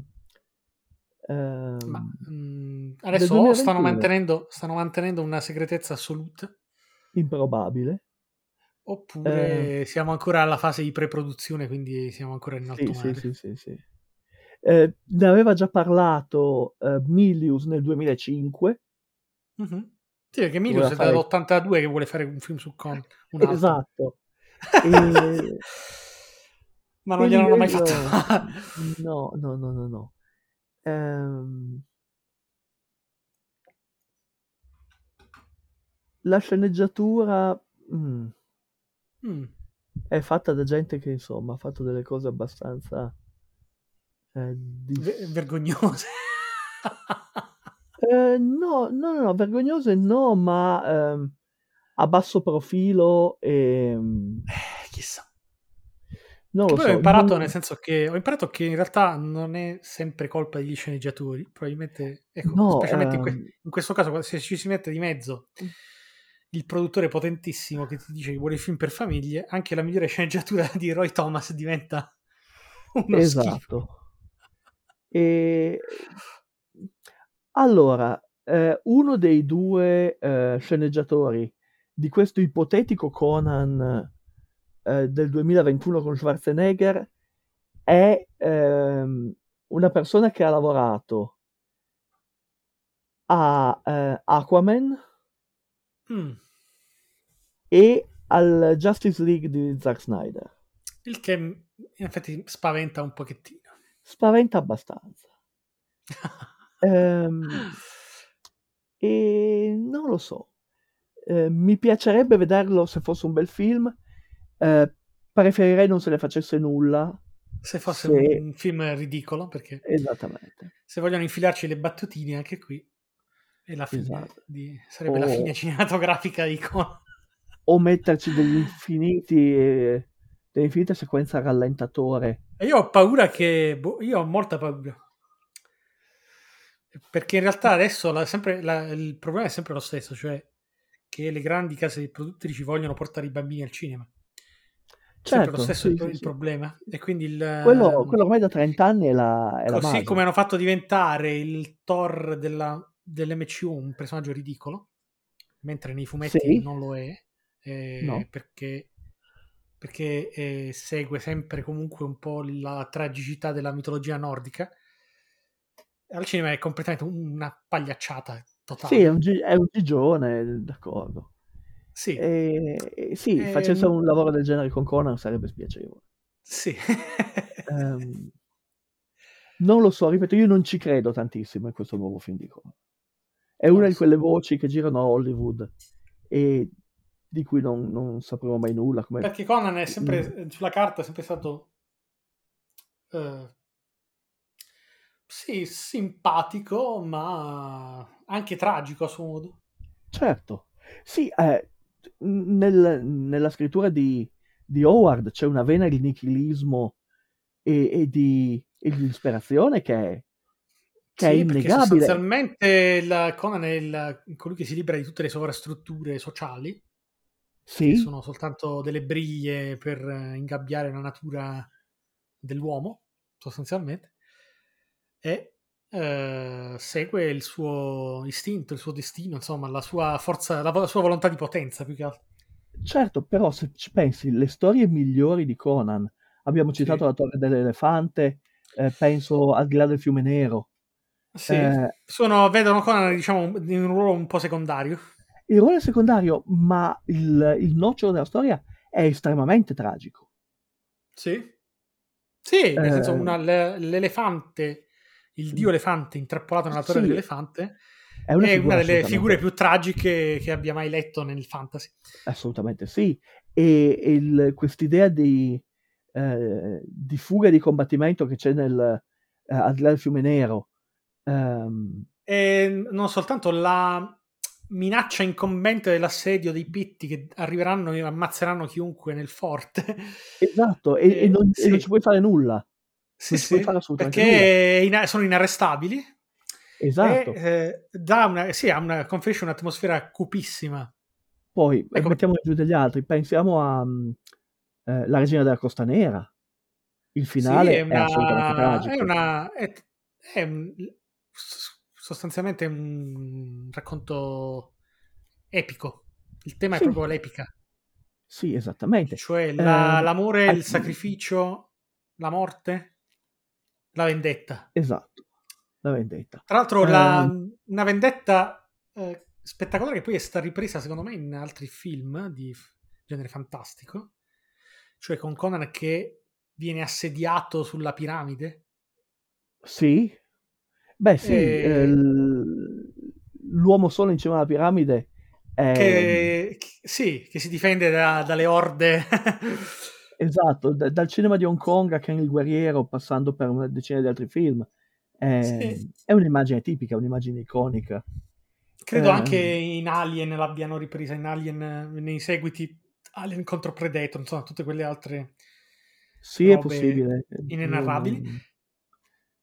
ehm, Ma mm, adesso stanno 2021. mantenendo, stanno mantenendo una segretezza assoluta, improbabile. Oppure siamo ancora alla fase di pre-produzione, quindi siamo ancora in alto Eh. Sì, sì, sì, sì, sì. Eh, ne aveva già parlato eh, Milius nel 2005. Mhm. Sì, perché Milius è fare- dall'82 che vuole fare un film su Con. Un altro. Esatto. E- Ma non gliel'hanno mai fatto. No, no, no, no, no. Ehm, La sceneggiatura mm, Mm. è fatta da gente che insomma ha fatto delle cose abbastanza eh, di- Ve- vergognose. Eh, no, no, no, no, vergognose no, ma ehm, a basso profilo e mm, Eh, chissà. non Che lo poi ho so. imparato non- nel senso che ho imparato che in realtà non è sempre colpa degli sceneggiatori, probabilmente, ecco, No, specialmente in, que- ehm, in questo caso, se ci si mette di mezzo il produttore potentissimo che ti dice che vuole il film per famiglie, anche la migliore sceneggiatura di Roy Thomas diventa uno schifo. Esatto. E allora, eh, uno dei due eh, sceneggiatori di questo ipotetico Conan eh, del 2021 con Schwarzenegger è ehm, una persona che ha lavorato a eh, Aquaman Mm. e al Justice League di Zack Snyder. Il che in effetti spaventa un pochettino. Spaventa abbastanza. Ehm, e non lo so. Eh, mi piacerebbe vederlo se fosse un bel film. Eh, preferirei non se ne facesse nulla. Se fosse Se- un film ridicolo, perché Esattamente. se vogliono infilarci le battutine anche qui, è la fine Esatto. di- sarebbe la O- fine cinematografica di Conan. O metterci degli infiniti, eh, delle infinite sequenze a rallentatore. E io ho paura che. boh, io ho molta paura. Perché in realtà adesso la- sempre- la- il problema è sempre lo stesso, cioè che le grandi case produttrici vogliono portare i bambini al cinema. Sempre Certo, lo stesso sì, il, sì, il sì. problema. E quindi il, Quello, quello ormai da 30 anni è la, è la così base. come hanno fatto diventare il Thor della, dell'MCU un personaggio ridicolo, mentre nei fumetti Sì. non lo è, eh, No. perché, perché eh, segue sempre comunque un po' la tragicità della mitologia nordica. Al cinema è completamente una pagliacciata totale. Sì, è un, gi- è un gigione, d'accordo. Sì, E, e sì, Ehm. facesse un lavoro del genere con Conan sarebbe spiacevole. sì. Ehm, non lo so, ripeto, io non ci credo tantissimo in questo nuovo film di Conan. È una di quelle voci che girano a Hollywood e di cui non, non sapremo mai nulla. Come... Perché Conan è sempre Mm. sulla carta è sempre stato eh, sì, simpatico, ma anche tragico a suo modo. Certo, sì, eh, nel- nella scrittura di, di Howard c'è una vena di nichilismo e, e di, e di disperazione che è, che è Sì, perché innegabile. sostanzialmente il Conan è il- colui che si libera di tutte le sovrastrutture sociali, che Sì, sono soltanto delle briglie per ingabbiare la natura dell'uomo, sostanzialmente, e eh, segue il suo istinto, il suo destino, insomma, la sua forza, la, la sua volontà di potenza più che altro. certo, però se ci pensi, le storie migliori di Conan, abbiamo Sì. citato la Torre dell'Elefante, eh, penso al di là del fiume nero. Sì, Eh, sono, vedono Conan diciamo in un ruolo un po' secondario. il ruolo è secondario, ma il, il nocciolo della storia è estremamente tragico. Sì. Sì, nel Eh, senso una- le- l'elefante, il dio elefante intrappolato nella torre Sì, dell'elefante È una, è una delle figure più tragiche che abbia mai letto nel fantasy. Assolutamente sì. E, e il- quest'idea di, eh, di fuga di combattimento che c'è nel, eh, al di là del fiume nero. Ehm, E non soltanto la minaccia incombente dell'assedio dei pitti che arriveranno e ammazzeranno chiunque nel forte. esatto, e, e Eh, non, e sì. non ci puoi fare nulla. Sì, sì, perché ina- sono inarrestabili. Esatto. E, eh, una, sì, ha una, conferisce un'atmosfera cupissima. Poi ecco- mettiamo giù degli altri. Pensiamo a mm, eh, La Regina della Costa Nera. Il finale Sì, è, assolutamente tragico. è una è, è sostanzialmente un racconto epico. Il tema Sì. è proprio l'epica, Sì, esattamente. cioè la- Eh, l'amore, al- il sacrificio, la morte, la vendetta. Esatto. La vendetta. Tra l'altro, la- Ehm. una vendetta eh, spettacolare che poi è stata ripresa, secondo me, in altri film di genere fantastico, cioè con Conan che viene assediato sulla piramide. Sì. Beh, sì. E- eh, l'uomo solo in cima alla piramide è... che, che- sì, che si difende da- dalle orde. Esatto, da- dal cinema di Hong Kong a Ken il Guerriero, passando per una decina di altri film. È, Sì. è un'immagine tipica, un'immagine iconica. Credo Eh. anche in Alien l'abbiano ripresa, in Alien, nei seguiti Alien contro Predator, insomma, tutte quelle altre. Sì, è possibile. inenarrabili. Mm.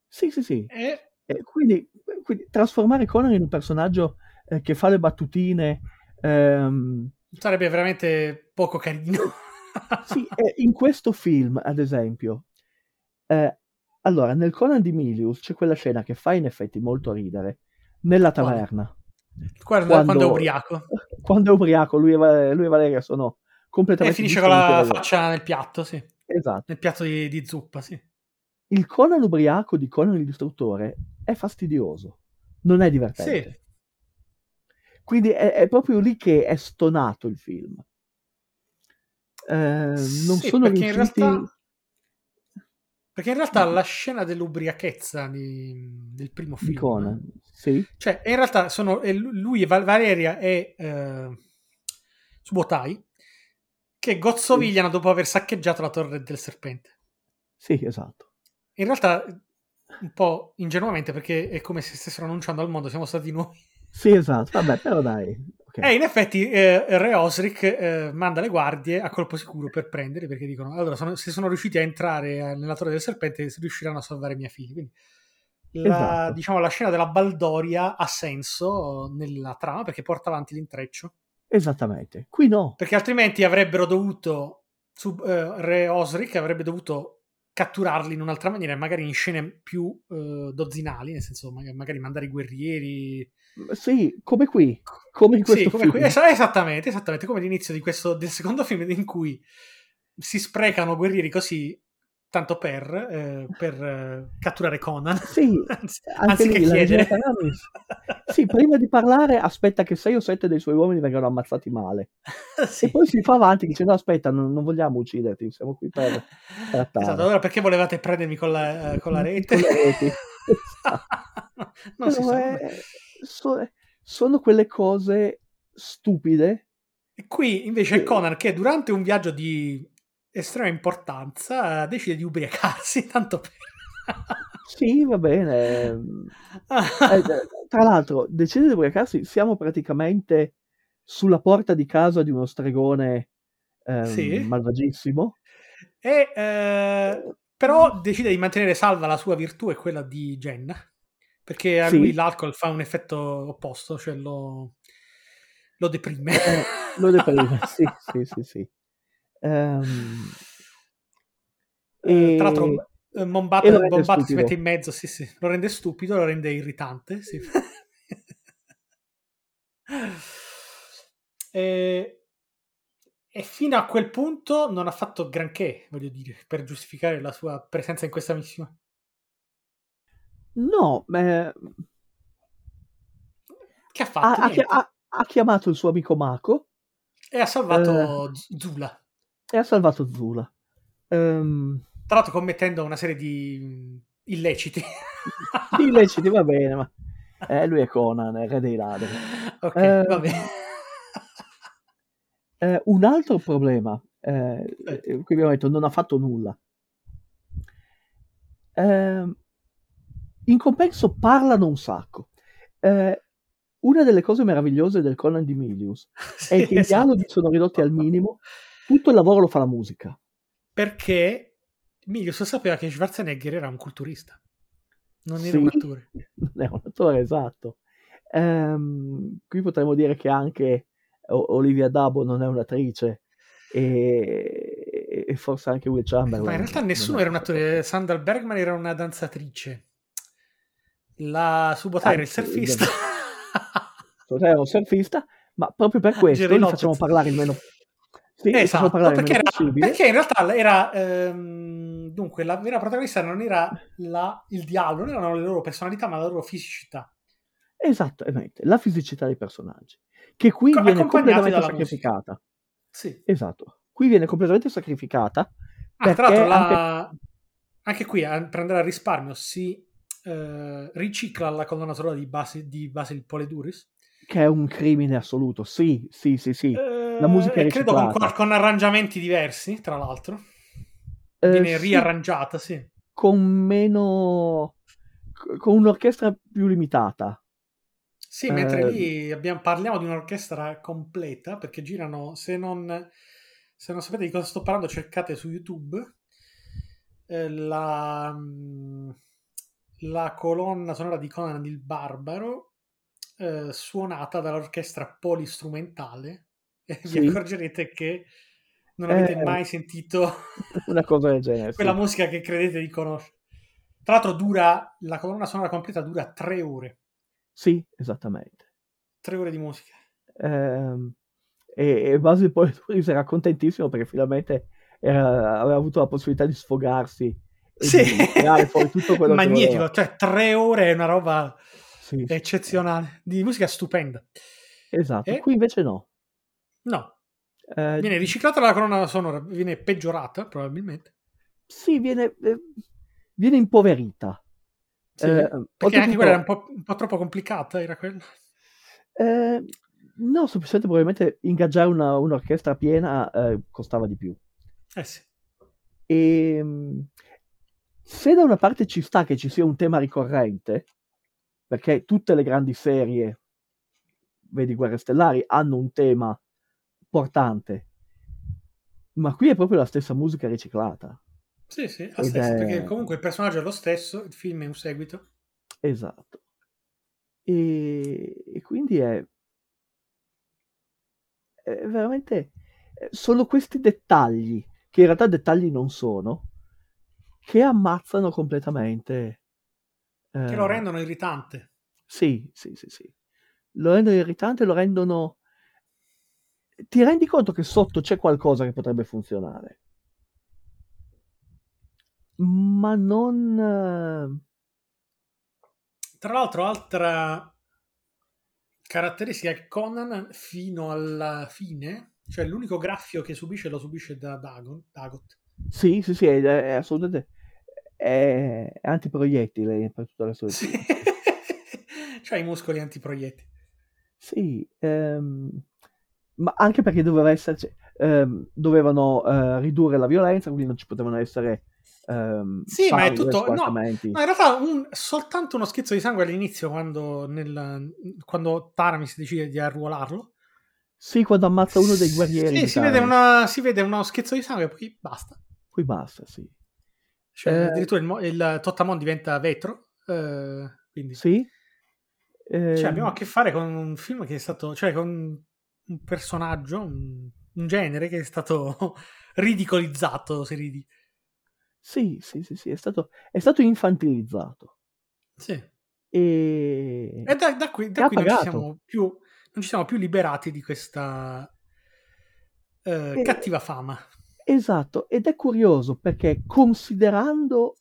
Sì, sì, sì. E E quindi, quindi trasformare Conan in un personaggio eh, che fa le battutine. ehm, sarebbe veramente poco carino. sì, e in questo film, ad esempio, eh, allora, nel Conan di Milius c'è quella scena che fa in effetti molto ridere, nella taverna. Quando, Quando- quando è ubriaco. Quando è ubriaco, lui e, Va- lui e Valeria sono E completamente finisce con la faccia nel piatto, sì. Esatto. Nel piatto di, di zuppa, sì. Il Conan ubriaco di Conan il distruttore è fastidioso, non è divertente. Sì. Quindi è, è proprio lì che è stonato il film. Eh, non Sì, sono perché in riusciti... realtà- Perché in realtà la scena dell'ubriachezza di- del primo film, Conan, sì, cioè in realtà sono lui e Val- Valeria e eh, Subotai che gozzovigliano dopo aver saccheggiato la torre del serpente. sì, esatto. In realtà un po' ingenuamente perché è come se stessero annunciando al mondo siamo stati noi. Sì, esatto. Vabbè, però dai. ok. E in effetti eh, Re Osric eh, manda le guardie a colpo sicuro per prendere perché dicono allora sono- se sono riusciti a entrare eh, nella torre del serpente riusciranno a salvare mia figlia. Quindi la, Esatto. diciamo, la scena della Baldoria ha senso nella trama perché porta avanti l'intreccio. Esattamente. Qui no. Perché altrimenti avrebbero dovuto su, eh, Re Osric avrebbe dovuto catturarli in un'altra maniera, magari in scene più eh, dozzinali, nel senso mag- magari mandare i guerrieri. Sì, come qui. Come in questo Sì, come esa- esattamente, esattamente come l'inizio di questo, del secondo film in cui si sprecano guerrieri così tanto per, eh, per eh, catturare Conan. Sì, Anzi- anche lì chiedere. Sì, prima di parlare aspetta che sei o sette dei suoi uomini vengano ammazzati male. Sì. E poi si fa avanti dicendo aspetta, non, non vogliamo ucciderti, siamo qui per trattare. Esatto, allora perché volevate prendermi con la, eh, con la rete? Con le reti. non si sa. è- so- sono quelle cose stupide. E qui invece Sì. Conan che durante un viaggio di estrema importanza decide di ubriacarsi, tanto per... Sì, va bene. Eh, tra l'altro, decide di ubriacarsi, siamo praticamente sulla porta di casa di uno stregone ehm, Sì. malvagissimo. e, eh, però decide di mantenere salva la sua virtù e quella di Jenna, perché a Sì. lui l'alcol fa un effetto opposto, cioè lo, lo deprime. Eh, lo deprime, sì, sì, sì, sì. Eh, e- Tra l'altro, Mombat, Bombat si mette in mezzo, sì, sì. lo rende stupido, lo rende irritante. Sì. e, e fino a quel punto non ha fatto granché, voglio dire, per giustificare la sua presenza in questa missione. No, eh, Che ha fatto? ha, ha ha- chiamato il suo amico Mako E ha salvato Eh. Zula. E ha salvato Zula. Ehm, Tra l'altro commettendo una serie di illeciti. illeciti, va bene, ma eh, lui è Conan, è re dei ladri. ok, Eh, va bene. Eh, un altro problema, eh, qui abbiamo detto non ha fatto nulla. Ehm, in compenso parlano un sacco. Eh, una delle cose meravigliose del Conan di Milius è Sì, che i esatto. dialoghi sono ridotti al minimo, tutto il lavoro lo fa la musica. Perché Milius sapeva che Schwarzenegger era un culturista, non era Sì, un attore. non è un attore esatto. Ehm, qui potremmo dire che anche Olivia Dabo non è un'attrice e, e forse anche Will Chamberlain. Ma in realtà nessuno era un attore. Sandra Bergman era una danzatrice. La Subotai era il Anzi, surfista. Era un surfista, ma proprio per questo facciamo parlare il meno, sì, facciamo esatto, perché, era, perché in realtà era. ehm, dunque, la vera protagonista non era la- il diavolo, non erano le loro personalità, ma la loro fisicità. Esattamente, la fisicità dei personaggi, che qui Co- viene completamente sacrificata. Sì. Esatto, qui viene completamente sacrificata. Ah, tra l'altro, la- anche... qui a- per andare al risparmio si eh, ricicla la colonna sonora di, Basi- di Basil Poleduris. che è un crimine assoluto. Sì, sì, sì, sì. Eh, La musica è credo con, con arrangiamenti diversi, tra l'altro. Eh, Viene riarrangiata, sì. con meno con un'orchestra più limitata. Sì, mentre Eh, lì abbiamo- parliamo di un'orchestra completa, perché girano, se non, se non sapete di cosa sto parlando, cercate su YouTube eh, la, mm, la colonna sonora di Conan il Barbaro, eh, suonata dall'orchestra polistrumentale, e vi Sì. accorgerete che non avete Eh, mai sentito una cosa del genere. sì. quella musica che credete di conoscere. Tra l'altro dura, la colonna sonora completa dura tre ore. Sì, esattamente. Tre ore di musica. Ehm, e, e Basil Poledouris era contentissimo perché finalmente era- aveva avuto la possibilità di sfogarsi Sì. di tirare fuori tutto quello che Magnifico, voleva. cioè tre ore è una roba Sì, sì, eccezionale, di musica stupenda. esatto. E? Qui invece no. No, Eh, viene riciclata la colonna sonora, viene peggiorata probabilmente. sì, viene, eh, viene impoverita. Sì, Eh, perché anche quella era un po', un po' troppo complicata, era quella. Eh, no, semplicemente probabilmente ingaggiare una- un'orchestra piena eh, costava di più. Eh sì. E mh, se da una parte ci sta che ci sia un tema ricorrente, perché tutte le grandi serie, vedi Guerre Stellari, hanno un tema portante, ma qui è proprio la stessa musica riciclata. Sì, sì, Ed senso, è- perché comunque il personaggio è lo stesso, il film è un seguito. Esatto. E, e quindi è, è veramente... eh, Sono questi dettagli, che in realtà dettagli non sono, che ammazzano completamente. Che lo eh, rendono irritante. Sì, sì, sì, sì. Lo rendono irritante, lo rendono... Ti rendi conto che sotto c'è qualcosa che potrebbe funzionare. Ma non... eh, Tra l'altro, altra caratteristica è che Conan fino alla fine, cioè l'unico graffio che subisce lo subisce da Dagon, Dagot. Sì, sì, sì, è, è assolutamente... È, antiproiettile per tutta la sua Sì. C'ha i muscoli antiproiettili. Sì, ehm, ma anche perché doveva esserci, ehm, dovevano eh, ridurre la violenza, quindi non ci potevano essere ehm, Sì, ma è tutto- no. No, in realtà un- soltanto uno schizzo di sangue all'inizio quando, nel- quando Taramis decide di arruolarlo. Sì, quando ammazza uno dei guerrieri. Sì, si vede, una- si vede uno schizzo di sangue e poi basta. Poi basta, sì. Cioè, Eh. addirittura il, il Totamon diventa vetro. eh, quindi Sì. Ehm, Cioè, abbiamo a che fare con un film che è stato, cioè con un personaggio, un, un genere che è stato ridicolizzato, se ridi. Sì, sì, sì, sì, è stato, è stato infantilizzato. Sì. E... E da, da qui, da qui non, ci siamo più, non ci siamo più liberati di questa eh, E- cattiva fama. Esatto, ed è curioso perché considerando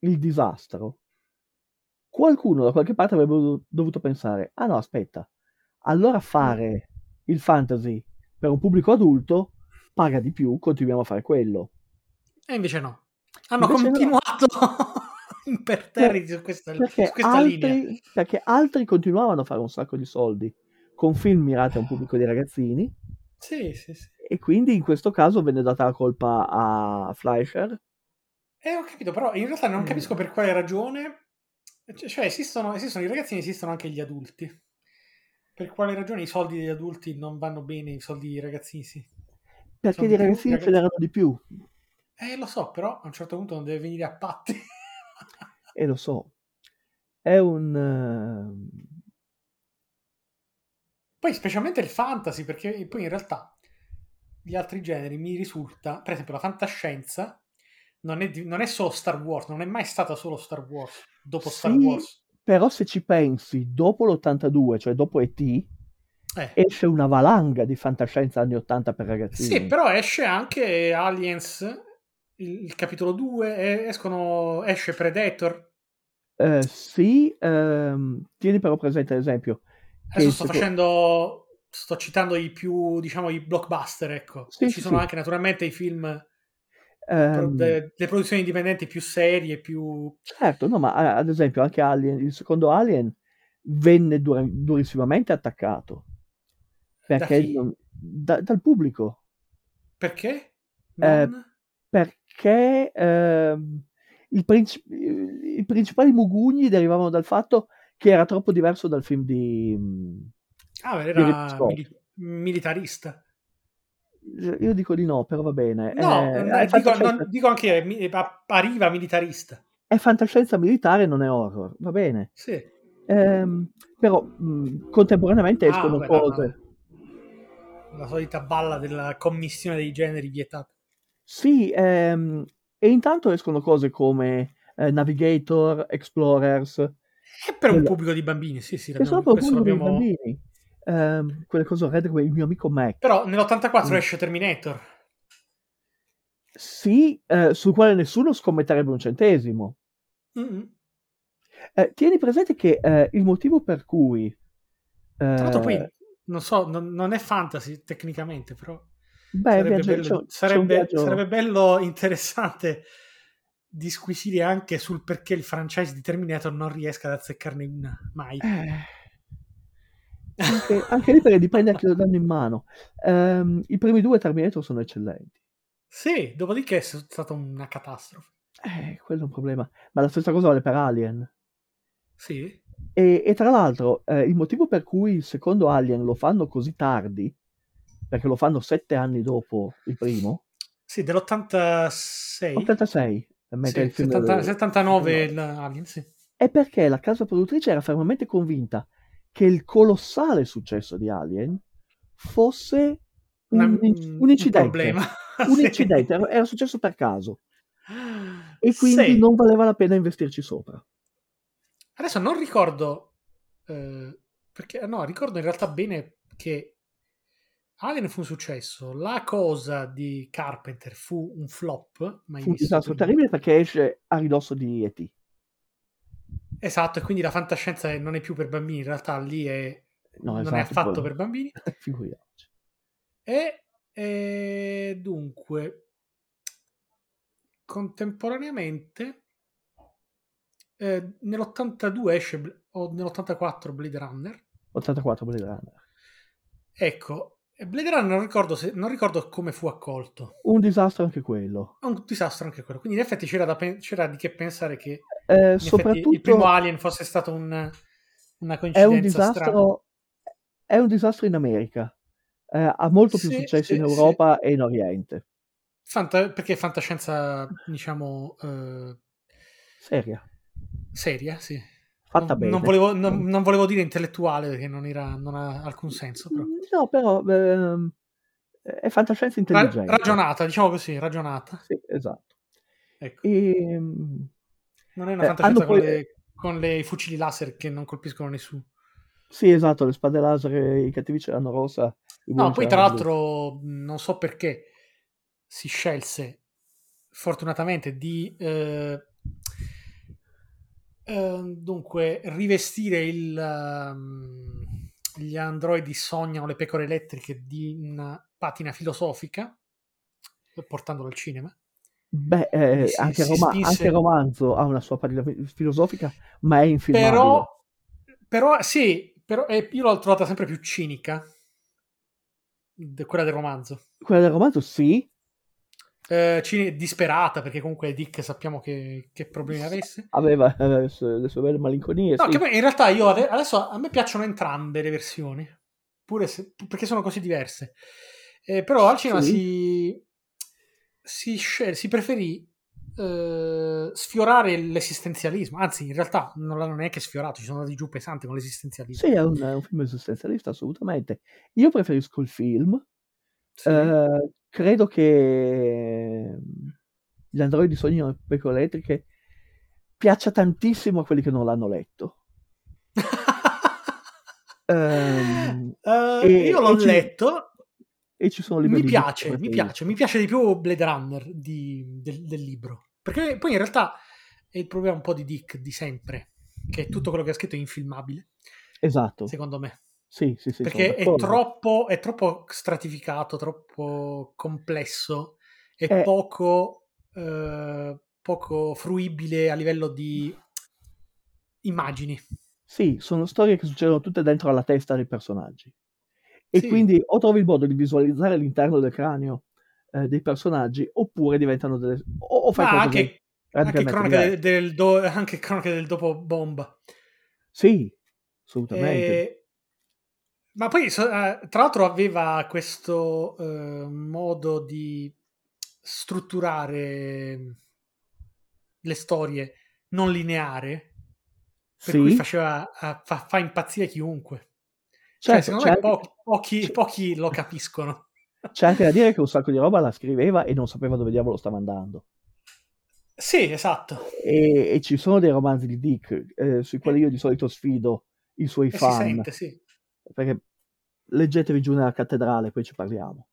il disastro, qualcuno da qualche parte avrebbe dovu- dovuto pensare, ah no, aspetta, allora fare il fantasy per un pubblico adulto paga di più, continuiamo a fare quello. E invece no. Hanno Invece no. continuato imperterriti su questa, Perché su questa linea. altri, perché altri continuavano a fare un sacco di soldi con film mirati a un pubblico di ragazzini Sì, sì, sì. e quindi in questo caso venne data la colpa a Fleischer. Eh, ho capito, però in realtà non Mm. capisco per quale ragione. Cioè, esistono, esistono i ragazzini, esistono anche gli adulti. Per quale ragione i soldi degli adulti non vanno bene, i soldi dei ragazzini sì? Perché più, ragazzini i ce n'erano di più, Eh, lo so, però a un certo punto non deve venire a patti. e lo so. È un... ehm, Poi, specialmente il fantasy, perché poi in realtà gli altri generi mi risulta, per esempio, la fantascienza non è, non è solo Star Wars, non è mai stata solo Star Wars dopo Star Sì, Wars. Però se ci pensi, dopo l'82, cioè dopo E.T., Eh. esce una valanga di fantascienza anni 80 per ragazzini. Sì, però esce anche Aliens, il, il capitolo 2, e escono, esce Predator. Eh, sì, ehm, tieni però presente ad esempio Adesso sto facendo, sto citando i più, diciamo, i blockbuster, ecco. Sì, Ci sì, sono sì. anche naturalmente i film, ehm, le produzioni indipendenti più serie, più... certo, no, ma ad esempio anche Alien, il secondo Alien venne dura- durissimamente attaccato Da perché non- da- dal pubblico Perché? Eh, perché ehm, il princi- i principali mugugni derivavano dal fatto che era troppo diverso dal film di mm, Ah, di era mili- militarista. Io dico di no, però va bene. No, è, non- è dico, non- dico anche che mi- appariva militarista. è fantascienza militare, non è horror, va bene. Sì. Ehm, però mh, contemporaneamente Ah, escono vabbè, cose. La solita balla della commissione dei generi vietata. Sì, ehm, e intanto escono cose come eh, Navigator, Explorers, È per un pubblico di bambini, sì, sì. che sono questo quello dei l'abbiamo- bambini. Ehm, quelle cose come il mio amico Mac. Però nell'84 Mm. esce Terminator. Sì, eh, sul quale nessuno scommetterebbe un centesimo. Mm. Eh, tieni presente che eh, il motivo per cui... Tra l'altro poi, eh, non so, non, non è fantasy tecnicamente, però beh, sarebbe, viaggio- bello, c'è- sarebbe- sarebbe bello interessante disquisire anche sul perché il franchise di Terminator non riesca ad azzeccarne una mai. Eh, anche, anche lì perché dipende a chi lo danno in mano. Ehm, I primi due Terminator sono eccellenti. Sì, dopodiché è stata una catastrofe. Eh, quello è un problema. Ma la stessa cosa vale per Alien. Sì, E, e tra l'altro, eh, il motivo per cui il secondo Alien lo fanno così tardi, perché lo fanno sette anni dopo il primo, sì dell'86. 86, mentre Sì, il film 70 del- 79 il Alien, sì. è perché la casa produttrice era fermamente convinta che il colossale successo di Alien fosse un, Una- un incidente. problema. Un Sì. incidente, era, successo per caso. E quindi Sì. non valeva la pena investirci sopra. Adesso non ricordo, eh, perché no, ricordo in realtà bene che Alien fu un successo, la cosa di Carpenter fu un flop, mai Fu un disastro terribile perché esce a ridosso di E.T. Esatto, e quindi la fantascienza non è più per bambini, in realtà lì è, No, non esatto, è affatto poi- per bambini. Figuriamoci. E, e dunque, contemporaneamente, eh, nell'82 esce, o nell'84 Blade Runner, 84 Blade Runner. Ecco, Blade Runner non ricordo, se- non ricordo come fu accolto. Un disastro anche quello. Un disastro anche quello. Quindi in effetti c'era, da c'era di che pensare che Eh, soprattutto il primo Alien fosse stato un- una è coincidenza un strana. disastro è un disastro in America. Eh, ha molto più Sì, successo sì, in sì. Europa e in Oriente. Fanta- perché è fantascienza, diciamo, eh, Seria. seria, sì. Fatta non, bene. non volevo, non- non volevo dire intellettuale perché non, era, non ha alcun senso. Però. No, però ehm, è fantascienza intelligente. ragionata, diciamo così, ragionata. Sì, esatto. Ecco. Ehm, Non è una eh, fantascienza con, poi- le, con le- i fucili laser che non colpiscono nessuno. sì, esatto, le spade laser, i cattivi ce l'hanno rossa. No, poi tra blu. l'altro mh, non so perché si scelse fortunatamente di eh, ehm, dunque rivestire il, ehm, gli androidi sognano le pecore elettriche di una patina filosofica portandolo al cinema. Beh, eh, Si- anche, si Roma- spinse- anche Romanzo ha una sua pagina fi- filosofica, ma è infilmabile. Però, però sì, però, eh, io l'ho trovata sempre più cinica de- quella del romanzo. Quella del romanzo sì, Eh, cini- disperata perché comunque Dick sappiamo che, che problemi avesse. aveva le sue, le sue belle malinconie. No, sì. che poi in realtà io ade- adesso a me piacciono entrambe le versioni, pure se- perché sono così diverse. Eh, però al cinema Sì. si, si, scel- si preferì eh, sfiorare l'esistenzialismo, anzi in realtà non l'hanno neanche sfiorato, ci sono andati giù pesanti con l'esistenzialismo. Sì, è un, è un film esistenzialista, assolutamente. Io preferisco il film. Sì. Eh, credo che mm, gli androidi sognano le pecore elettriche piaccia tantissimo a quelli che non l'hanno letto. Ehm, Eh, e- io l'ho ci- letto, e ci sono mi livelli di piace, mi preferiti. piace, mi piace di più Blade Runner di- del, del libro. Perché poi in realtà è il problema un po' di Dick di sempre, che tutto quello che ha scritto è infilmabile, Esatto. secondo me. Sì, sì, sì, Perché è troppo, è troppo stratificato, troppo complesso e Eh. poco, eh, poco fruibile a livello di immagini. Sì, sono storie che succedono tutte dentro alla testa dei personaggi. E Sì. quindi o trovi il modo di visualizzare l'interno del cranio eh, dei personaggi, oppure diventano delle... o, o fai cose anche, anche, diverse. del, del do- anche cronache del dopo bomba. Sì, assolutamente. Eh, ma poi, eh, tra l'altro, aveva questo eh, modo di strutturare le storie non lineare, per Sì. cui faceva, eh, fa, fa impazzire chiunque. Cioè, Certo, secondo me pochi, pochi, pochi lo capiscono. c'è anche da dire che un sacco di roba la scriveva e non sapeva dove diavolo stava andando. Sì, esatto. E, e ci sono dei romanzi di Dick eh, sui quali io di solito sfido i suoi E si fan. sente, sì. Perché leggetevi giù nella cattedrale, poi ci parliamo.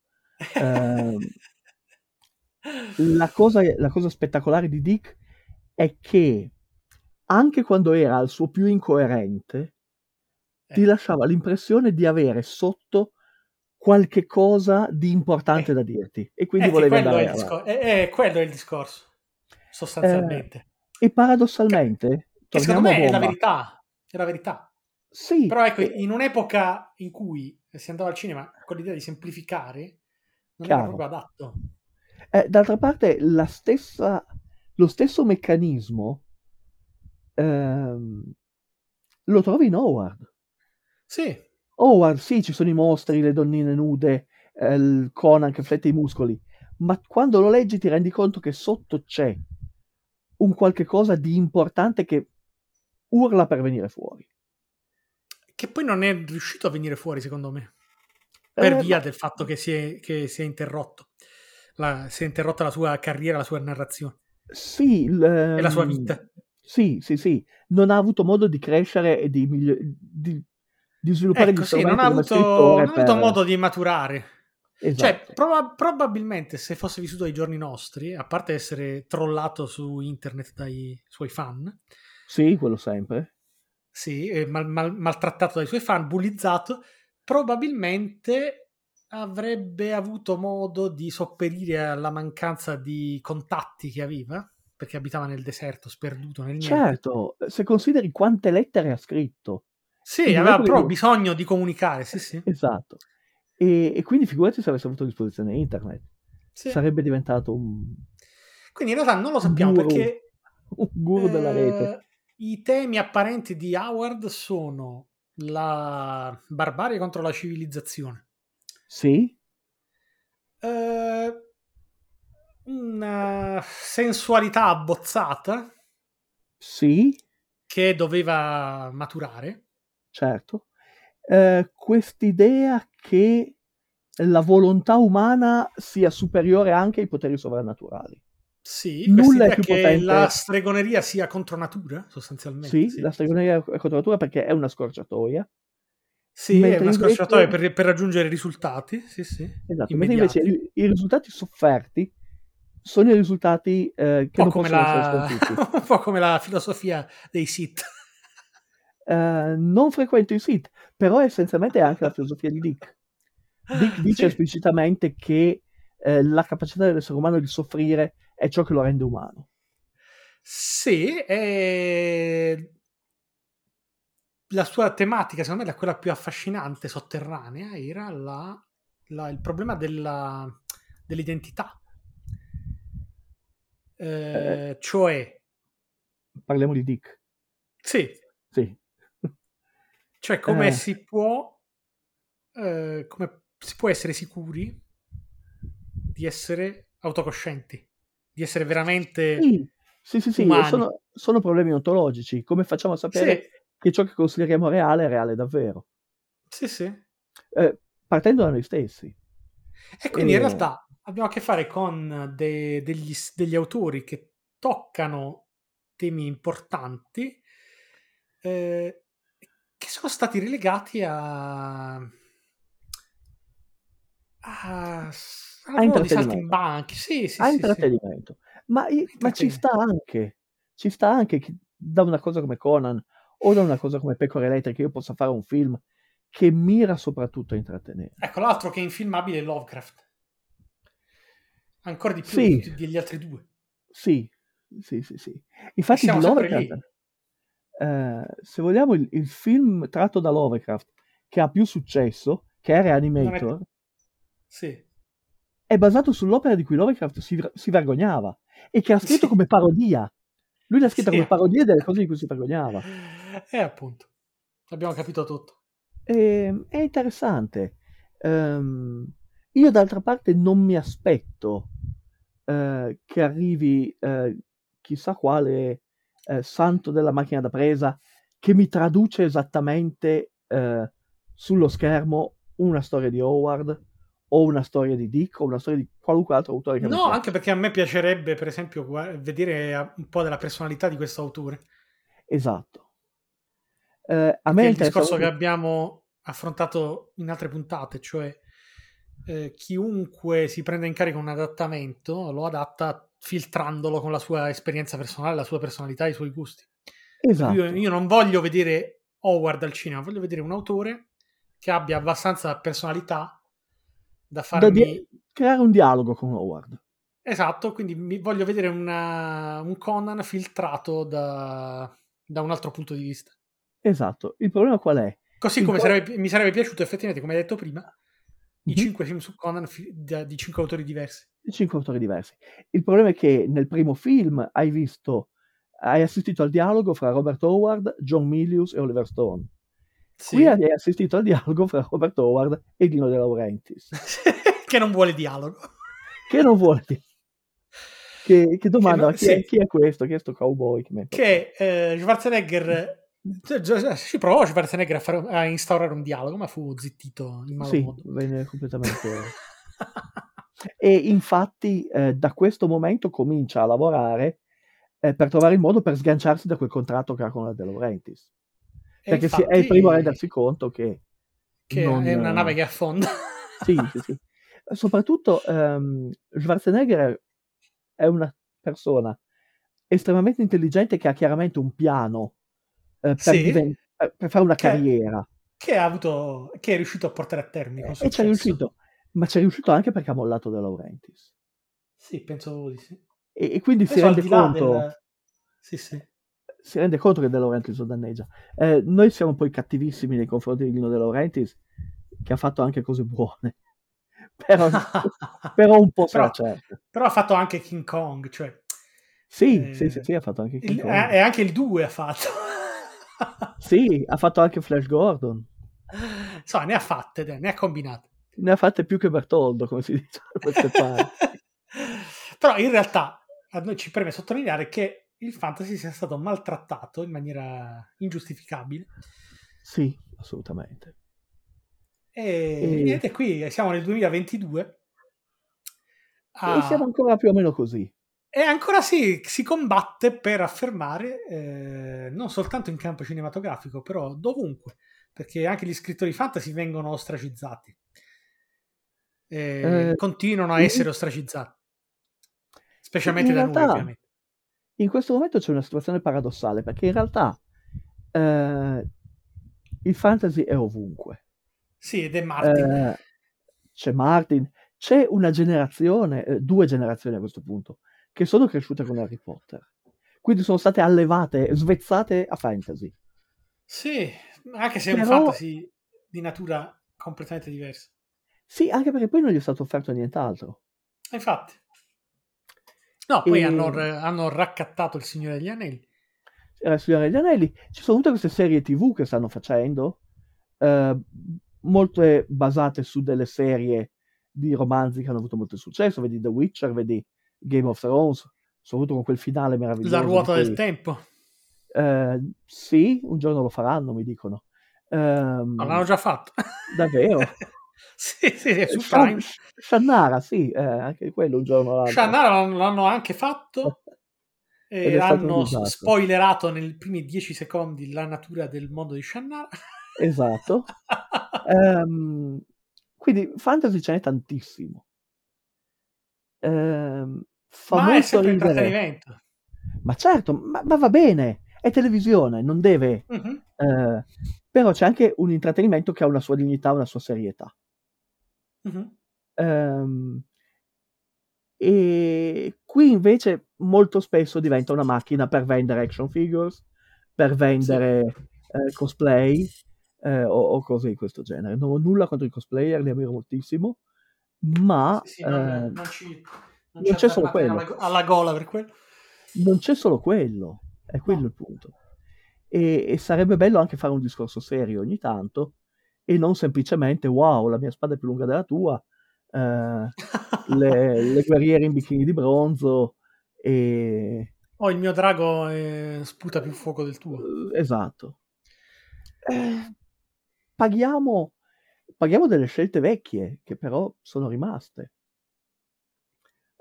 Ehm, la, cosa, la cosa spettacolare di Dick è che anche quando era al suo più incoerente, ti Eh. lasciava l'impressione di avere sotto qualche cosa di importante Eh. da dirti e quindi Eh, volevi quello, è andare il avanti. discor- eh, eh, quello è il discorso, sostanzialmente. E paradossalmente, che secondo me è la verità. È la verità. Sì, Però ecco, e- in un'epoca in cui si andava al cinema con l'idea di semplificare, non Chiaro. era proprio adatto. Eh, d'altra parte, la stessa, lo stesso meccanismo ehm, lo trovi in Howard. Sì, Howard, sì, ci sono i mostri, le donnine nude, eh, il Conan che flette i muscoli, ma quando lo leggi ti rendi conto che sotto c'è un qualche cosa di importante che urla per venire fuori. che poi non è riuscito a venire fuori, secondo me, per Eh, via ma- del fatto che si è, che si è interrotto. La- si è interrotta la sua carriera, la sua narrazione Sì, il, e la sua ehm, vita. Sì, sì, sì. Non ha avuto modo di crescere e di, miglio- di, di sviluppare Ecco, gli sì, non ha avuto, non ha avuto per- modo di maturare. Esatto. Cioè, proba- probabilmente se fosse vissuto ai giorni nostri, a parte essere trollato su internet dai suoi fan, Sì, quello sempre. sì, mal- mal- maltrattato dai suoi fan, bullizzato, probabilmente avrebbe avuto modo di sopperire alla mancanza di contatti che aveva, perché abitava nel deserto, sperduto nel niente. Certo, se consideri quante lettere ha scritto. Sì, Quindi aveva proprio bisogno di comunicare, sì, sì. Esatto. E, e quindi figurati se avesse avuto a disposizione internet. Sì. Sarebbe diventato un, Quindi in realtà non lo sappiamo Guru. perché un guru della rete. Eh, I temi apparenti di Howard sono la barbarie contro la civilizzazione, Sì, eh, una sensualità abbozzata sì, che doveva maturare. Certo. Eh, quest'idea che la volontà umana sia superiore anche ai poteri sovrannaturali. Sì, Nulla è più che potente- la stregoneria sia contro natura, sostanzialmente. Sì, sì. la stregoneria è contro natura perché è una scorciatoia. Sì, è mentre una invece- scorciatoia per, per raggiungere risultati. Sì, sì. Esatto, mentre invece i, i risultati sofferti sono i risultati eh, che un, non po come possono essere la... sconfitti. un po' come la filosofia dei Sith. Eh, non frequento i siti, però essenzialmente è anche la filosofia di Dick. Dick dice Sì. esplicitamente che eh, la capacità dell'essere umano di soffrire è ciò che lo rende umano. Sì, e la sua tematica, secondo me, la quella più affascinante, sotterranea, era la- la- il problema della- dell'identità. Eh, cioè, Parliamo di Dick. sì, Sì. Cioè come Eh. si può eh, come si può essere sicuri di essere autocoscienti, di essere veramente Sì, sì, sì, sì, sono, sono problemi ontologici. Come facciamo a sapere Sì, che ciò che consideriamo reale è reale davvero? sì, sì. Eh, partendo da noi stessi. E quindi in Eh. realtà abbiamo a che fare con de- degli, degli autori che toccano temi importanti eh, sono stati relegati a, a, a intrattenimento. Sì, sì, a sì, intrattenimento. Ma, ma ci sta anche, ci sta anche che da una cosa come Conan o da una cosa come Pecore Elettriche io possa fare un film che mira soprattutto a intrattenere. Ecco, l'altro che è infilmabile è Lovecraft. Ancora di più Sì. degli altri due. Sì, sì, sì, sì. Infatti di Lovecraft, eh, se vogliamo, il, il film tratto da Lovecraft che ha più successo, che è Reanimator, Sì. è basato sull'opera di cui Lovecraft si, si vergognava e che ha scritto Sì. come parodia. Lui l'ha scritta Sì, come parodia delle cose di cui si vergognava. E appunto, abbiamo capito tutto. E- è interessante. Ehm, io d'altra parte non mi aspetto eh, che arrivi eh, chissà quale eh, santo della macchina da presa che mi traduce esattamente eh, sullo schermo una storia di Howard o una storia di Dick o una storia di qualunque altro autore che No, anche perché a me piacerebbe, per esempio, vedere eh, un po' della personalità di questo autore. Esatto. Eh, a me è il discorso che abbiamo affrontato in altre puntate, cioè eh, chiunque si prende in carico un adattamento lo adatta filtrandolo con la sua esperienza personale, la sua personalità, i suoi gusti. Esatto. Io, io non voglio vedere Howard al cinema, voglio vedere un autore che abbia abbastanza personalità da Da farmi... di- creare un dialogo con Howard. Esatto, quindi mi voglio vedere una- un Conan filtrato da, da un altro punto di vista. Esatto. Il problema qual è? Così Il come co- sarebbe- mi sarebbe piaciuto effettivamente, come hai detto prima, i Mhm. cinque film su Conan fi- da- di cinque autori diversi. cinque autori diversi. Il problema è che nel primo film hai visto, hai assistito al dialogo fra Robert Howard, John Milius e Oliver Stone. Sì. Qui hai assistito al dialogo fra Robert Howard e Dino De Laurentiis, che non vuole dialogo. che non vuole dire. Che, che domanda, non- ma chi, è, sì. chi è questo? Chi è sto cowboy? Che Che eh, Schwarzenegger... Si provò Schwarzenegger a, fare- a instaurare un dialogo, ma fu zittito in malo Sì, modo. venne completamente... E infatti eh, da questo momento comincia a lavorare eh, per trovare il modo per sganciarsi da quel contratto che ha con la De Laurentiis. Perché si- è il infatti- primo a rendersi conto che... che non- è una nave che affonda. Sì, sì, sì. Soprattutto ehm, Schwarzenegger è una persona estremamente intelligente che ha chiaramente un piano eh, per, Sì. diven- per- per fare una Che- carriera. che ha avuto che è riuscito a portare a termine con E successo. ci è riuscito, ma ci è riuscito anche perché ha mollato De Laurentiis. Sì, penso di sì. E, e quindi si Adesso, al rende, conto, del- Sì, sì. si rende conto che De Laurentiis lo danneggia. Eh, noi siamo poi cattivissimi nei confronti di Lino De Laurentiis, che ha fatto anche cose buone. Però, però un po' Però- certo. Però ha fatto anche King Kong, cioè Sì, eh, sì, sì, sì, ha fatto anche King il- Kong. eh, e anche il 2 ha fatto. Sì, ha fatto anche Flash Gordon. Insomma, ne ha fatte, ne ha combinate. Ne ha fatte più che Bertoldo, come si dice da queste parti. Però in realtà a noi ci preme sottolineare che il fantasy sia stato maltrattato in maniera ingiustificabile. Sì, assolutamente. E, E- è qui, siamo nel 2022. Ah, E siamo ancora più o meno così. E ancora si, si combatte per affermare, eh, non soltanto in campo cinematografico, però dovunque, perché anche gli scrittori fantasy vengono ostracizzati. Eh, continuano a sì. essere ostracizzati, specialmente da noi, realtà- ovviamente. In questo momento c'è una situazione paradossale, perché in realtà eh, il fantasy è ovunque. Sì, ed è Martin. Eh, c'è Martin, c'è una generazione, eh, due generazioni a questo punto, che sono cresciute con Harry Potter. Quindi sono state allevate, svezzate a fantasy. Sì, anche se è un Però- fantasy di natura completamente diversa. Sì, anche perché poi non gli è stato offerto nient'altro. E Infatti. No, poi E- hanno, hanno raccattato il Signore degli Anelli. era il Signore degli Anelli. Ci sono tutte queste serie TV che stanno facendo, eh, molte basate su delle serie di romanzi che hanno avuto molto successo. Vedi The Witcher, vedi Game of Thrones, soprattutto con quel finale meraviglioso. La ruota del tempo. Eh, sì, un giorno lo faranno, mi dicono. Ehm, No, l'hanno già fatto. Davvero? sì, sì, su Prime. Shannara, sì, eh, anche quello un giorno o l'altro. Shannara l'hanno, l'hanno anche fatto e hanno spoilerato nei primi dieci secondi la natura del mondo di Shannara. Esatto. Ehm, quindi fantasy ce n'è tantissimo. Ehm, fa Ma è molto ridere. intrattenimento. Ma certo, ma, ma va bene, è televisione, non deve. Mhm. eh, però c'è anche un intrattenimento che ha una sua dignità, una sua serietà. Mhm. Ehm, e qui invece molto spesso diventa una macchina per vendere action figures, per vendere eh, cosplay eh, o, o cose di questo genere. Non ho nulla contro i cosplayer, li ammiro moltissimo, ma Sì, sì, non, eh, non ci, non non ci c'è solo quello. alla, alla gola per quello. non c'è solo quello, è quello No. il punto. E, e sarebbe bello anche fare un discorso serio ogni tanto e non semplicemente wow, la mia spada è più lunga della tua, eh, le, le guerriere in bikini di bronzo e Oh, il mio drago eh, sputa più fuoco del tuo. eh, esatto. Eh, paghiamo paghiamo delle scelte vecchie che però sono rimaste.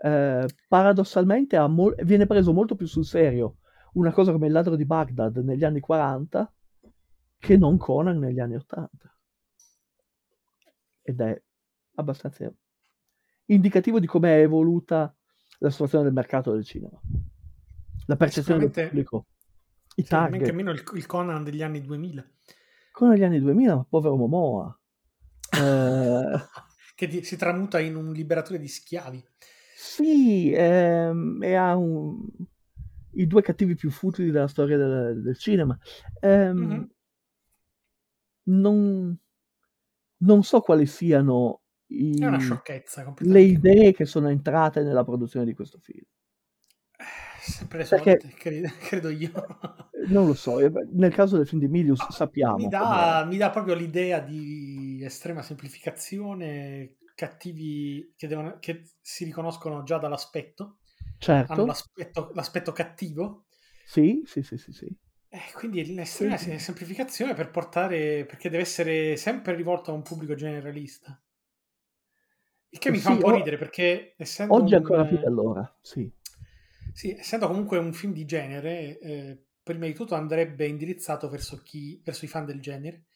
Eh, paradossalmente mol- viene preso molto più sul serio una cosa come il ladro di Baghdad negli anni 40 che non Conan negli anni 80. Ed è abbastanza indicativo di come è evoluta la situazione del mercato del cinema. La percezione del pubblico. I Sì, men che target. meno il, il Conan degli anni 2000. Come negli anni 2000, ma povero Momoa. Eh, che di- si tramuta in un liberatore di schiavi. Sì, ehm, e ha un- i due cattivi più futili della storia del, del cinema. Ehm, Mhm. non, non so quali siano i- È una sciocchezza le idee che sono entrate nella produzione di questo film. Sempre le Perché- solite, credo, credo io. Non lo so, eh, nel caso del film di Milius sappiamo. Mi dà, mi dà proprio l'idea di estrema semplificazione, cattivi che, devono, che si riconoscono già dall'aspetto, hanno Certo, l'aspetto, l'aspetto cattivo, sì, sì, sì, sì, sì. Eh, quindi l'estrema Sì. semplificazione per portare, perché deve essere sempre rivolto a un pubblico generalista. Il che mi fa Sì, un po' o- ridere perché essendo Oggi un, ancora più di allora, sì. Sì, essendo comunque un film di genere, eh, prima di tutto andrebbe indirizzato verso, chi, verso i fan del genere,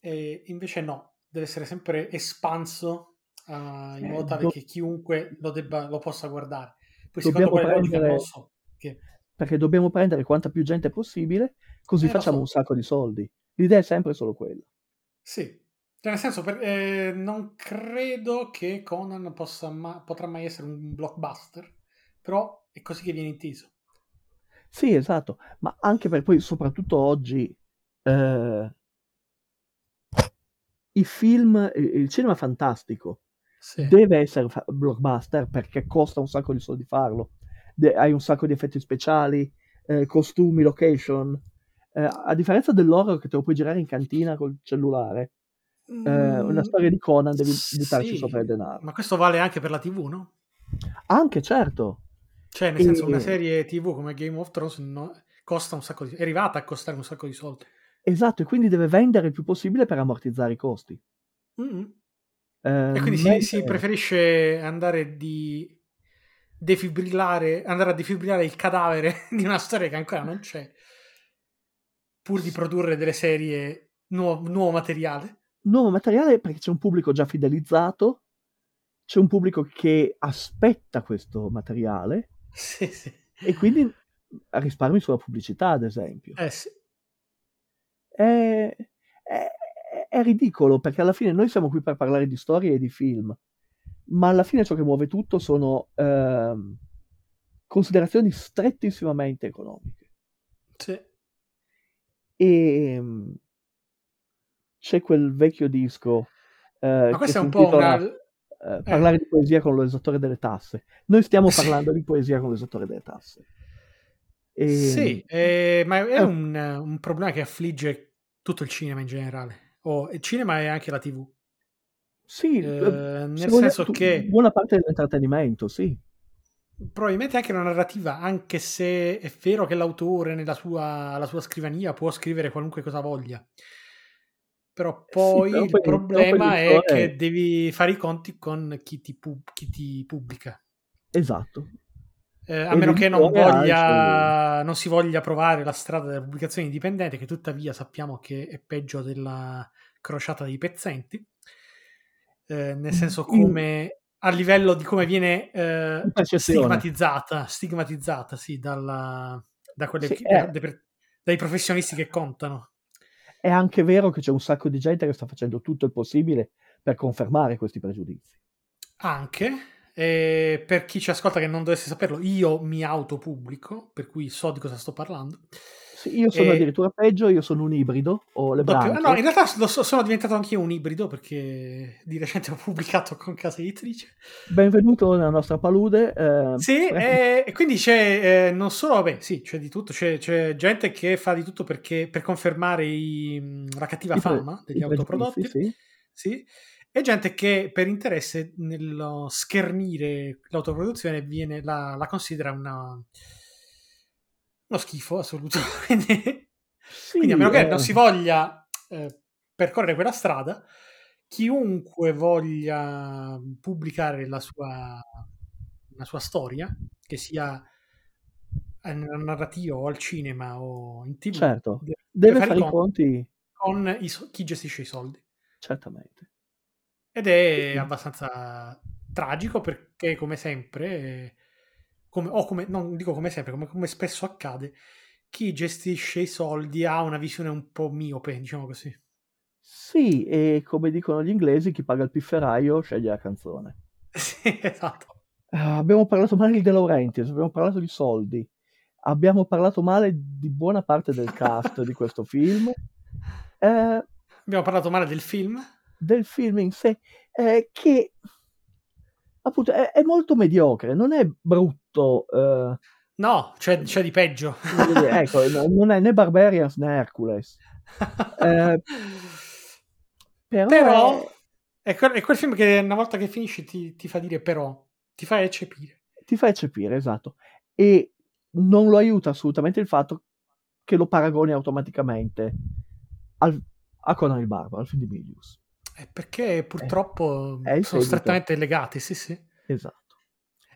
e invece no, deve essere sempre espanso eh, in Eh, modo tale do- che chiunque lo, debba, lo possa guardare. Poi Dobbiamo non prendere- lo so. Che, Perché dobbiamo prendere quanta più gente possibile, così Eh, facciamo so. un sacco di soldi. L'idea è sempre solo quella. sì, cioè, nel senso, per- eh, non credo che Conan possa ma- potrà mai essere un blockbuster, però è così che viene inteso. Sì, esatto, ma anche per poi, soprattutto oggi, eh, i film, il il cinema fantastico Sì. deve essere fa- blockbuster perché costa un sacco di soldi farlo. De- hai un sacco di effetti speciali, eh, costumi, location. Eh, a differenza dell'horror che te lo puoi girare in cantina col cellulare, eh, una Mm, storia di Conan devi buttarci sì, sopra il denaro. Ma questo vale anche per la TV, no? Anche, certo, Cioè, nel E- senso, una serie TV come Game of Thrones no- costa un sacco di... è arrivata a costare un sacco di soldi. Esatto, e quindi deve vendere il più possibile per ammortizzare i costi. Mm. Eh, E quindi si, mentre- si preferisce andare di defibrillare, andare a defibrillare il cadavere di una storia che ancora non c'è, pur di produrre delle serie nuovo, nuovo materiale. nuovo materiale perché c'è un pubblico già fidelizzato, c'è un pubblico che aspetta questo materiale Sì, sì. e quindi risparmi sulla pubblicità, ad esempio. Eh sì. È, è- è ridicolo perché alla fine noi siamo qui per parlare di storie e di film, ma alla fine ciò che muove tutto sono ehm, considerazioni strettissimamente economiche. sì. E ehm, c'è quel vecchio disco eh, Ma questo è un po' una... eh, parlare di poesia con l'esattore delle tasse. Noi stiamo Sì. parlando di poesia con l'esattore delle tasse. E- Sì, eh, ma è Eh. un, un problema che affligge tutto il cinema in generale. O il cinema e anche la TV. sì, Eh, eh, nel se senso tu- che buona parte dell'intrattenimento, sì. probabilmente anche la narrativa, anche se è vero che l'autore nella sua, alla sua scrivania può scrivere qualunque cosa voglia. Però poi però il poi- però poi problema è l'editore- che devi fare i conti con chi ti, pub- chi ti pubblica. Esatto. Eh, a meno che non, voglia, non si voglia provare la strada della pubblicazione indipendente, che tuttavia sappiamo che è peggio della crociata dei pezzenti. Eh, nel senso In- come a livello di come viene eh, stigmatizzata, stigmatizzata sì, dalla, da quelle Sì, che- eh. dai professionisti che contano. È anche vero che c'è un sacco di gente che sta facendo tutto il possibile per confermare questi pregiudizi. Anche eh, per chi ci ascolta che non dovesse saperlo, io mi autopubblico, per cui so di cosa sto parlando. Sì, io sono E- addirittura peggio, io sono un ibrido, ho le Doppio- branche. no, in realtà so- sono diventato anch'io un ibrido perché di recente ho pubblicato con casa editrice. Benvenuto nella nostra palude. eh, Sì, pre- e, quindi c'è eh, non solo, vabbè, sì, c'è di tutto, c'è, c'è gente che fa di tutto perché, per confermare i- la cattiva i pre- fama degli i pregiudizi, autoprodotti, sì. sì, e gente che per interesse nello schernire l'autoproduzione viene, la, la considera una, uno schifo assoluto. Quindi, Sì, quindi a meno che eh, non si voglia eh, percorrere quella strada, chiunque voglia pubblicare la sua, la sua storia, che sia nella narrativa o al cinema o in tv, Certo, deve, deve deve fare i conti conti, con i chi gestisce i soldi. certamente. Ed è abbastanza tragico perché, come sempre, come, o come, non dico come sempre, come, come spesso accade, chi gestisce i soldi ha una visione un po' miope, diciamo così. Sì, e come dicono gli inglesi, chi paga il pifferaio sceglie la canzone. Sì, esatto. Ah, abbiamo parlato male di De Laurentiis, abbiamo parlato di soldi, abbiamo parlato male di buona parte del cast di questo film, eh, Abbiamo parlato male del film. Del film in sé, eh, che appunto è, è molto mediocre, non è brutto, eh, No, c'è, c'è di peggio. ecco, no- non è né Barbarians né Hercules, eh, però, Però è- è quel, è quel film che una volta che finisci ti, ti fa dire però, ti fa eccepire. ti fa eccepire, esatto, e non lo aiuta assolutamente il fatto che lo paragoni automaticamente al- a Conan il Barbaro, al film di Milius. Eh, Perché purtroppo è sono strettamente legati, sì, sì. Esatto.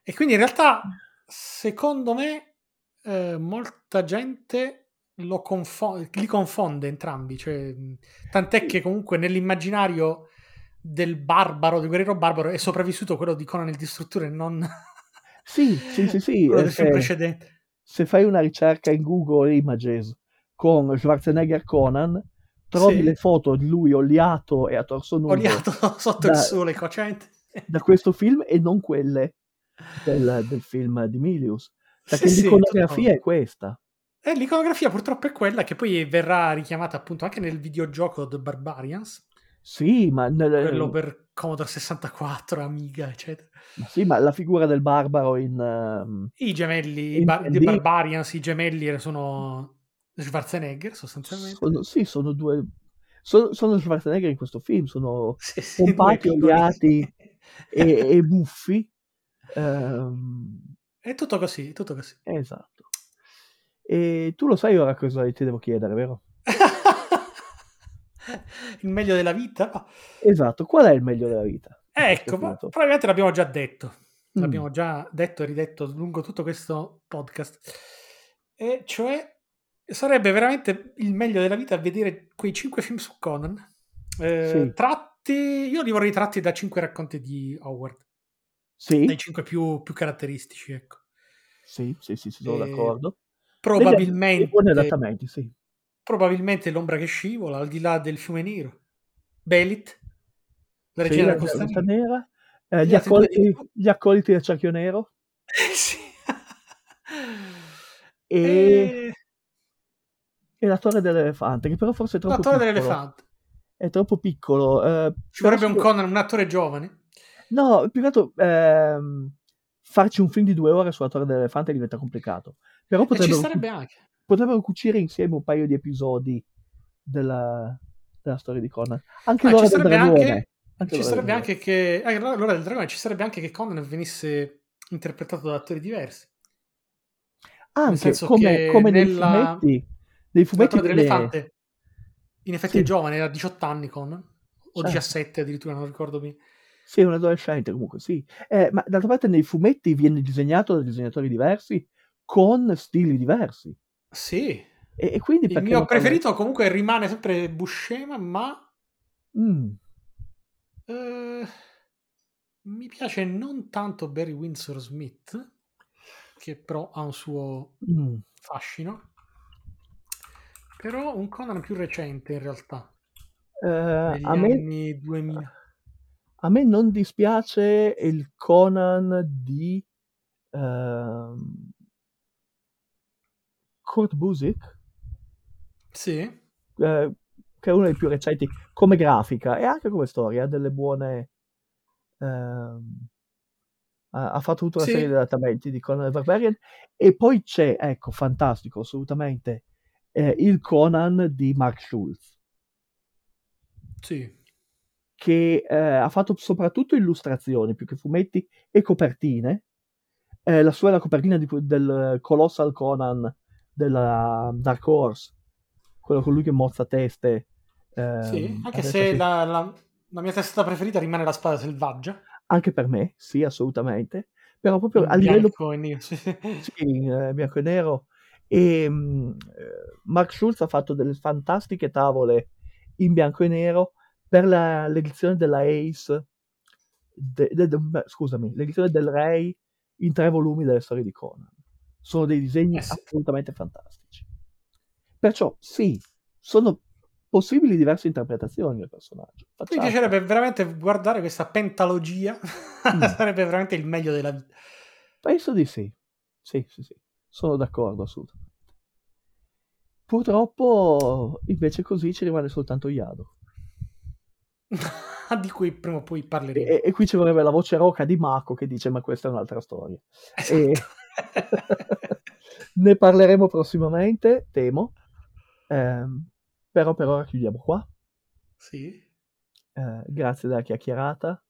E quindi in realtà, secondo me, eh, molta gente lo confo- li confonde entrambi. Cioè, tant'è che comunque nell'immaginario del barbaro, del guerriero barbaro, è sopravvissuto quello di Conan il Distruttore, non Sì, sì, sì, sì. quello se, precedente. se fai una ricerca in Google Images con Schwarzenegger Conan, trovi Sì. le foto di lui oliato e a torso nudo Oliato sotto da- il sole cocente. da questo film e non quelle del, del film di Milius. Perché Sì, sì, l'iconografia tutto- è questa. E l'iconografia purtroppo è quella che poi verrà richiamata appunto anche nel videogioco The Barbarians, Sì, ma, nel- quello per Commodore 64, Amiga, eccetera. ma sì, ma la figura del barbaro in... ehm, I gemelli, i bar- The 3D. Barbarians, i gemelli sono Schwarzenegger sostanzialmente. sono, sì, sono due... Sono, sono Schwarzenegger in questo film, sono Sì, sì, pompati, oliati e, e buffi. Ehm, È tutto così, è tutto così. esatto. E tu lo sai ora cosa ti devo chiedere, vero? Il meglio della vita? No. Esatto, qual è il meglio della vita? Ecco, probabilmente l'abbiamo già detto. Mm. L'abbiamo già detto e ridetto lungo tutto questo podcast. E cioè sarebbe veramente il meglio della vita vedere quei cinque film su Conan. eh, Sì. Tratti, io li vorrei tratti da cinque racconti di Howard, Sì, dai cinque più, più caratteristici, ecco. sì, sì, sì, sì, sono Eh, d'accordo. Probabilmente, buoni adattamenti, sì. probabilmente l'ombra che scivola al di là del fiume nero. Belit, la Sì, regina la della Costa Nera. Nera. Eh, Gli gli, accoliti, gli accoliti del cerchio nero sì. e, E... e la torre dell'elefante, che però forse è La troppo torre piccolo. dell'elefante. È troppo piccolo. eh, Ci vorrebbe un Conan, un attore giovane. No, più che altro ehm, farci un film di due ore sulla torre dell'elefante diventa complicato. Però E ci potrebbero, starebbe anche. potrebbero cucire insieme un paio di episodi della, della storia di Conan. Anche Ah, l'ora ci del sarebbe dragone. anche, Anche ci sarebbe anche che eh, l'ora del dragone ci sarebbe anche che Conan venisse interpretato da attori diversi. Anche come, che come nei nella- fumetti. La fumetti torre delle- dell'elefante in effetti Sì. è giovane, era 18 anni Conan o Certo. 17 addirittura, non ricordo bene. Sì, è un adolescente comunque, sì. Eh, ma d'altra parte nei fumetti viene disegnato da disegnatori diversi con stili diversi. Sì, E, e quindi il mio preferito comunque rimane sempre Buscema, ma Mm, eh, mi piace non tanto Barry Windsor Smith, che però ha un suo mm. fascino. Però un Conan più recente in realtà, Eh, a, me, anni 2000. a me non dispiace il Conan di ehm, Kurt Busiek, Sì, eh, che è uno dei più recenti come grafica e anche come storia, ha delle buone... ha, ha fatto tutta una Sì. serie di adattamenti di Conan the Barbarian e poi c'è, ecco, fantastico, assolutamente, eh, il Conan di Mark Schulz. sì, che eh, ha fatto soprattutto illustrazioni più che fumetti e copertine. Eh, la sua è la copertina di- del Colossal Conan della Dark Horse, quello con lui che mozza teste. ehm, sì, anche se sì. la, la- La mia testata preferita rimane la spada selvaggia. Anche per me, sì, assolutamente. Però proprio a livello bianco e nero. Sì. sì, eh, bianco e nero. E mh, eh, Mark Schulz ha fatto delle fantastiche tavole in bianco e nero per la- l'edizione della Ace, de- de- de- scusami, l'edizione del Ray in tre volumi delle storie di Conan. Sono dei disegni Eh sì. assolutamente fantastici. Perciò, sì, sono possibili diverse interpretazioni del personaggio. Mi Facciamo. piacerebbe veramente guardare questa pentalogia. Sarebbe veramente il meglio della vita. Penso di sì. Sì, sì, sì. Sono d'accordo assolutamente. Purtroppo, invece, così ci rimane soltanto Yado. di cui prima o poi parleremo. E, e qui ci vorrebbe la voce roca di Mako che dice: Ma questa è un'altra storia. E... Esatto. ne parleremo prossimamente, temo. Ehm, però per ora chiudiamo qua. sì. Eh, grazie della chiacchierata.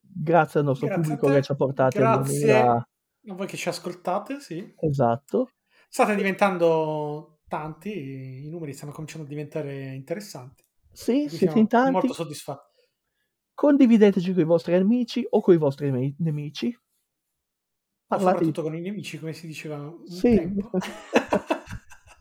Grazie al nostro Grazie a pubblico che ci ha portati al Grazie 2000. a voi che ci ascoltate, sì. Esatto. State diventando tanti, i numeri stanno cominciando a diventare interessanti. Sì, Quindi siete in tanti. molto soddisfatti. Condivideteci con i vostri amici o con i vostri ne- nemici. Parlate soprattutto con i nemici, come si diceva Sì. tempo.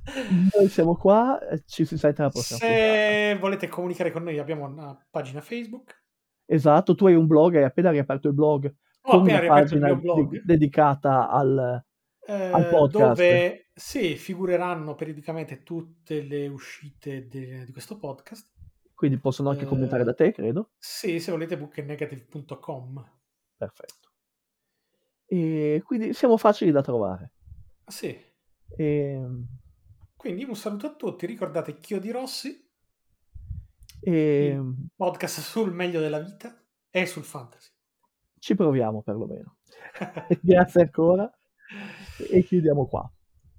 Noi siamo qua, eh, ci si sente alla prossima puntata. Se volete comunicare con noi abbiamo una pagina Facebook. Esatto, tu hai un blog, hai appena riaperto il blog Ho appena una riaperto il pagina mio blog. di- dedicata al... eh, al podcast. dove sì, figureranno periodicamente tutte le uscite de- di questo podcast. Quindi possono anche Eh, commentare da te, credo. Sì, se volete booknegative.com. Perfetto. E quindi siamo facili da trovare. Sì. E, Quindi un saluto a tutti, ricordate Chiodi Rossi, e podcast sul meglio della vita e sul fantasy. ci proviamo perlomeno. Grazie ancora e chiudiamo qua.